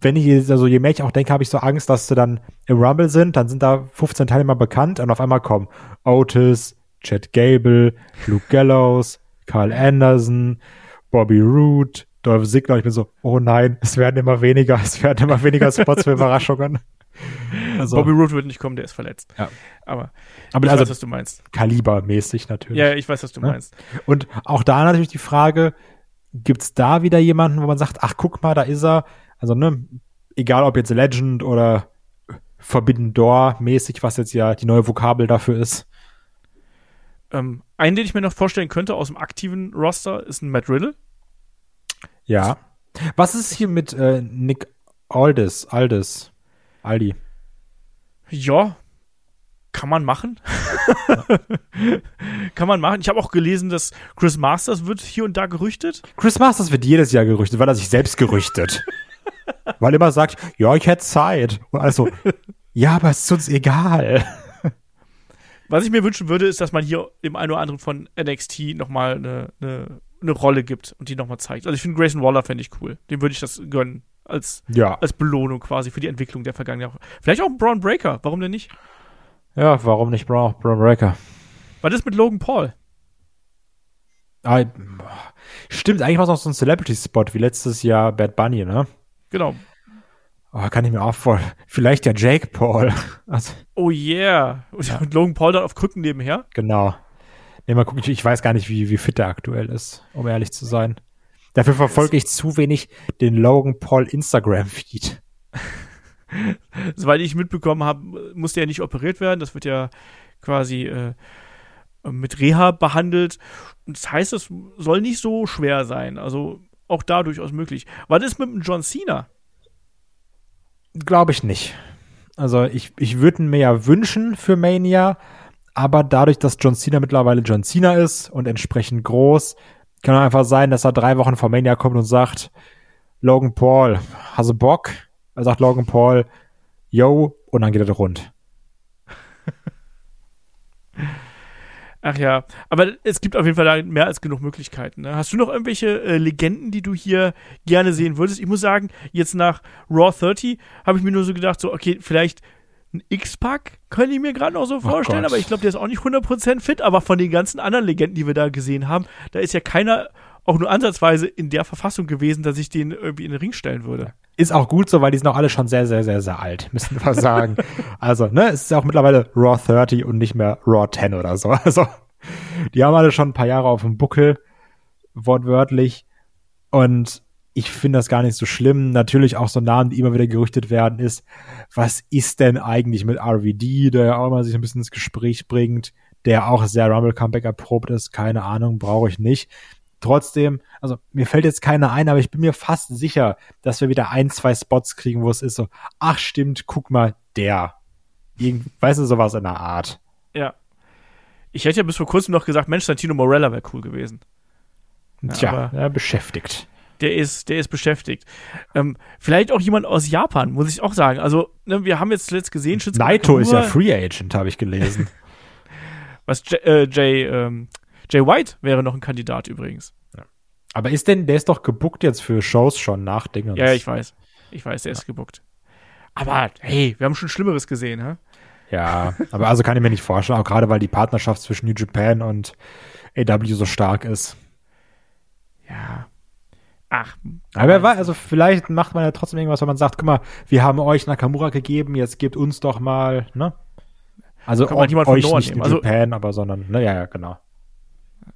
S3: wenn ich, also je mehr ich auch denke, habe ich so Angst, dass sie dann im Rumble sind, dann sind da 15 Teilnehmer bekannt und auf einmal kommen Otis, Chad Gable, Luke Gallows, Carl Anderson, Bobby Roode, Dolph Ziggler. Ich bin so, oh nein, es werden immer weniger, es werden immer weniger Spots für Überraschungen.
S2: Also, Bobby Roode wird nicht kommen, der ist verletzt.
S3: Ja.
S2: Aber,
S3: Aber ich also, weiß, was du meinst. Kalibermäßig natürlich.
S2: Ja, ich weiß, was du ja? meinst.
S3: Und auch da natürlich die Frage, gibt's da wieder jemanden, wo man sagt, ach, guck mal, da ist er. Also, ne, egal ob jetzt Legend oder Forbidden Door mäßig, was jetzt ja die neue Vokabel dafür ist.
S2: Ähm, einen, den ich mir noch vorstellen könnte aus dem aktiven Roster, ist ein Matt Riddle.
S3: Ja. Was ist hier mit äh, Nick Aldis? Aldis? Aldi.
S2: Ja, kann man machen. kann man machen. Ich habe auch gelesen, dass Chris Masters wird hier und da gerüchtet.
S3: Chris Masters wird jedes Jahr gerüchtet, weil er sich selbst gerüchtet. weil er immer sagt, ja, ich hätte Zeit. Und also, ja, aber es ist uns egal.
S2: Was ich mir wünschen würde, ist, dass man hier dem einen oder anderen von NXT nochmal eine, eine, eine Rolle gibt und die nochmal zeigt. Also ich finde Grayson Waller fände ich cool. Dem würde ich das gönnen als, ja. als Belohnung quasi für die Entwicklung der vergangenen Jahre. Vielleicht auch ein Braun Breaker, warum denn nicht?
S3: Ja, warum nicht Braun, Braun Breaker?
S2: Was ist mit Logan Paul?
S3: Ah, stimmt, eigentlich war es noch so ein Celebrity-Spot wie letztes Jahr Bad Bunny, ne?
S2: Genau.
S3: Oh, kann ich mir auch vor. Vielleicht ja Jake Paul.
S2: Also, oh yeah. Und ja. Logan Paul dann auf Krücken nebenher?
S3: Genau. Nee, mal gucken, ich weiß gar nicht, wie, wie fit er aktuell ist, um ehrlich zu sein. Dafür verfolge ich zu wenig den Logan Paul Instagram-Feed.
S2: Soweit ich mitbekommen habe, musste er nicht operiert werden. Das wird ja quasi äh, mit Reha behandelt. Und das heißt, es soll nicht so schwer sein. Also auch da durchaus möglich. Was ist mit dem John Cena?
S3: Glaube ich nicht. Also ich, ich würde mir ja wünschen für Mania, aber dadurch, dass John Cena mittlerweile John Cena ist und entsprechend groß, kann einfach sein, dass er drei Wochen vor Mania kommt und sagt, Logan Paul, hast du Bock? Er sagt Logan Paul, yo, und dann geht er rund.
S2: Ach ja, aber es gibt auf jeden Fall mehr als genug Möglichkeiten. Ne? Hast du noch irgendwelche äh, Legenden, die du hier gerne sehen würdest? Ich muss sagen, jetzt nach Raw 30 habe ich mir nur so gedacht, so, okay, vielleicht ein X-Pack könnte ich mir gerade noch so oh vorstellen, oh aber ich glaube, der ist auch nicht 100% fit. Aber von den ganzen anderen Legenden, die wir da gesehen haben, da ist ja keiner auch nur ansatzweise in der Verfassung gewesen, dass ich den irgendwie in den Ring stellen würde.
S3: Ist auch gut so, weil die sind auch alle schon sehr, sehr, sehr, sehr alt, müssen wir sagen. also, ne, es ist ja auch mittlerweile Raw 30 und nicht mehr Raw 10 oder so. Also, die haben alle schon ein paar Jahre auf dem Buckel, wortwörtlich. Und ich finde das gar nicht so schlimm. Natürlich auch so Namen, die immer wieder gerüchtet werden, ist, was ist denn eigentlich mit RVD, der ja auch immer sich ein bisschen ins Gespräch bringt, der auch sehr Rumble Comeback erprobt ist. Keine Ahnung, brauche ich nicht. Trotzdem, also mir fällt jetzt keiner ein, aber ich bin mir fast sicher, dass wir wieder ein, zwei Spots kriegen, wo es ist so, ach stimmt, guck mal, der. Irgend, weißt du, sowas in der Art.
S2: Ja. Ich hätte ja bis vor kurzem noch gesagt, Mensch, Santino Morella wäre cool gewesen.
S3: Ja, Tja, ja, beschäftigt
S2: der ist, der ist beschäftigt. Ähm, vielleicht auch jemand aus Japan, muss ich auch sagen. Also, ne, wir haben jetzt zuletzt gesehen,
S3: Shinsuke Naito Nakamura, ist ja Free Agent, habe ich gelesen.
S2: Was J, äh, Jay, ähm, Jay White wäre noch ein Kandidat übrigens.
S3: Ja. Aber ist denn, der ist doch gebuckt jetzt für Shows schon nach Dingens.
S2: Ja, ich weiß. Ich weiß, der ja. ist gebuckt. Aber hey, wir haben schon Schlimmeres gesehen, hä?
S3: Ja, aber also kann ich mir nicht vorstellen, auch gerade weil die Partnerschaft zwischen New Japan und AW so stark ist.
S2: Ja, Ach.
S3: Aber wer weiß, also vielleicht macht man ja trotzdem irgendwas, wenn man sagt, guck mal, wir haben euch Nakamura gegeben, jetzt gebt uns doch mal, ne? Also Kann man euch nicht in also, Japan, aber sondern, ne, ja, ja, genau.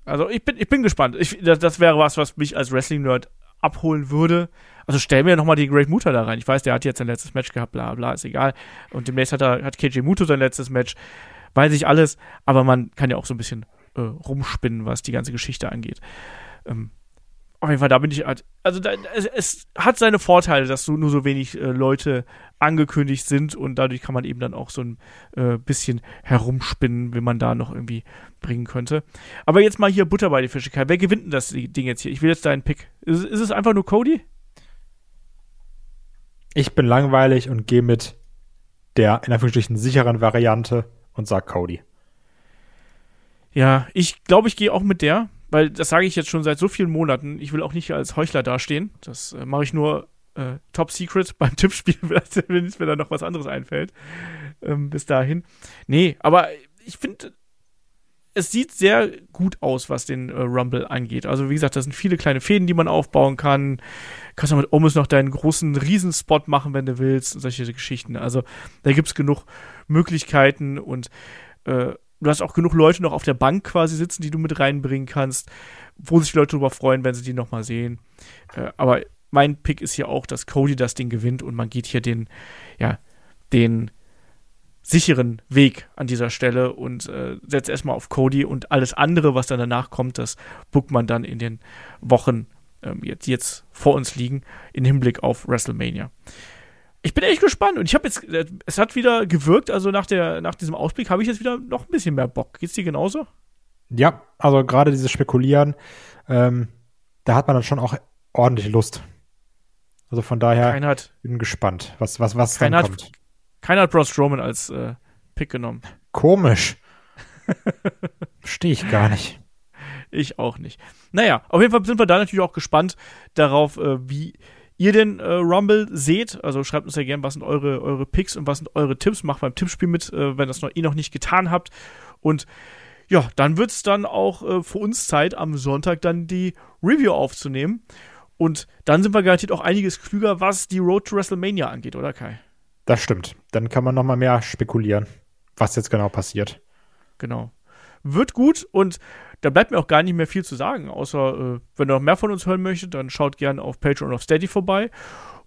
S2: Also ich bin, ich bin gespannt. Ich, das, das wäre was, was mich als Wrestling-Nerd abholen würde. Also stell mir nochmal die Great Muta da rein. Ich weiß, der hat jetzt sein letztes Match gehabt, bla bla, ist egal. Und demnächst hat er, hat KJ Muto sein letztes Match. Weiß ich alles, aber man kann ja auch so ein bisschen äh, rumspinnen, was die ganze Geschichte angeht. Ähm, auf jeden Fall, da bin ich halt, also da, es, es, hat seine Vorteile, dass so, nur so wenig äh, Leute angekündigt sind und dadurch kann man eben dann auch so ein äh, bisschen herumspinnen, wenn man da noch irgendwie bringen könnte. Aber jetzt mal hier Butter bei die Fische. Wer gewinnt denn das Ding jetzt hier? Ich will jetzt deinen Pick. Ist, ist es einfach nur Cody?
S3: Ich bin langweilig und gehe mit der in Anführungsstrichen sicheren Variante und sag Cody.
S2: Ja, ich glaube, ich gehe auch mit der weil das sage ich jetzt schon seit so vielen Monaten. Ich will auch nicht als Heuchler dastehen. Das äh, mache ich nur äh, Top Secret beim Tippspiel, wenn mir da noch was anderes einfällt. Ähm, bis dahin. Nee, aber ich finde, es sieht sehr gut aus, was den äh, Rumble angeht. Also, wie gesagt, da sind viele kleine Fäden, die man aufbauen kann. Kannst du mit Omus noch deinen großen Riesenspot machen, wenn du willst, und solche Geschichten. Also, da gibt es genug Möglichkeiten und äh, du hast auch genug Leute noch auf der Bank quasi sitzen, die du mit reinbringen kannst, wo sich die Leute darüber freuen, wenn sie die nochmal sehen. Äh, aber mein Pick ist hier auch, dass Cody das Ding gewinnt und man geht hier den, ja, den sicheren Weg an dieser Stelle und äh, setzt erstmal auf Cody und alles andere, was dann danach kommt, das bookt man dann in den Wochen, ähm, jetzt, die jetzt vor uns liegen, in Hinblick auf WrestleMania ich bin echt gespannt und ich habe jetzt, äh, es hat wieder gewirkt, also nach, der, nach diesem Ausblick habe ich jetzt wieder noch ein bisschen mehr Bock. Geht's dir genauso?
S3: Ja, also gerade dieses Spekulieren, ähm, da hat man dann schon auch ordentlich Lust. Also von daher
S2: keiner hat,
S3: bin gespannt, was, was, was dann
S2: hat,
S3: kommt.
S2: Keiner hat Braun Strowman als äh, Pick genommen.
S3: Komisch. Verstehe ich gar nicht.
S2: Ich auch nicht. Naja, auf jeden Fall sind wir da natürlich auch gespannt darauf, äh, wie ihr den äh, Rumble seht. Also schreibt uns ja gerne, was sind eure, eure Picks und was sind eure Tipps. Macht beim Tippspiel mit, äh, wenn das noch, ihr noch nicht getan habt. Und ja, dann wird es dann auch äh, für uns Zeit, am Sonntag dann die Review aufzunehmen. Und dann sind wir garantiert auch einiges klüger, was die Road to WrestleMania angeht, oder Kai?
S3: Das stimmt. Dann kann man noch mal mehr spekulieren, was jetzt genau passiert.
S2: Genau. Wird gut und da bleibt mir auch gar nicht mehr viel zu sagen, außer äh, wenn ihr noch mehr von uns hören möchtet, dann schaut gerne auf Patreon und auf Steady vorbei.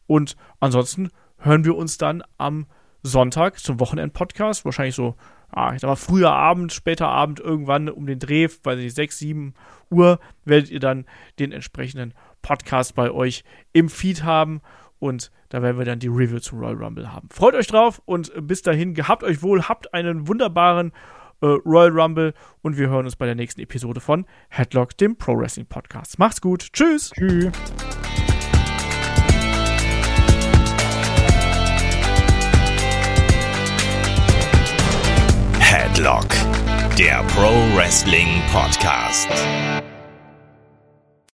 S2: Und ansonsten hören wir uns dann am Sonntag zum Wochenend-Podcast, wahrscheinlich so, ah, ich sag mal, früher Abend, später Abend, irgendwann um den Dreh, weiß nicht, 6, 7 Uhr, werdet ihr dann den entsprechenden Podcast bei euch im Feed haben und da werden wir dann die Review zum Royal Rumble haben. Freut euch drauf und bis dahin, gehabt euch wohl, habt einen wunderbaren äh, Royal Rumble und wir hören uns bei der nächsten Episode von Headlock, dem Pro Wrestling Podcast. Macht's gut. Tschüss.
S3: Tschüss.
S1: Headlock, der Pro Wrestling Podcast.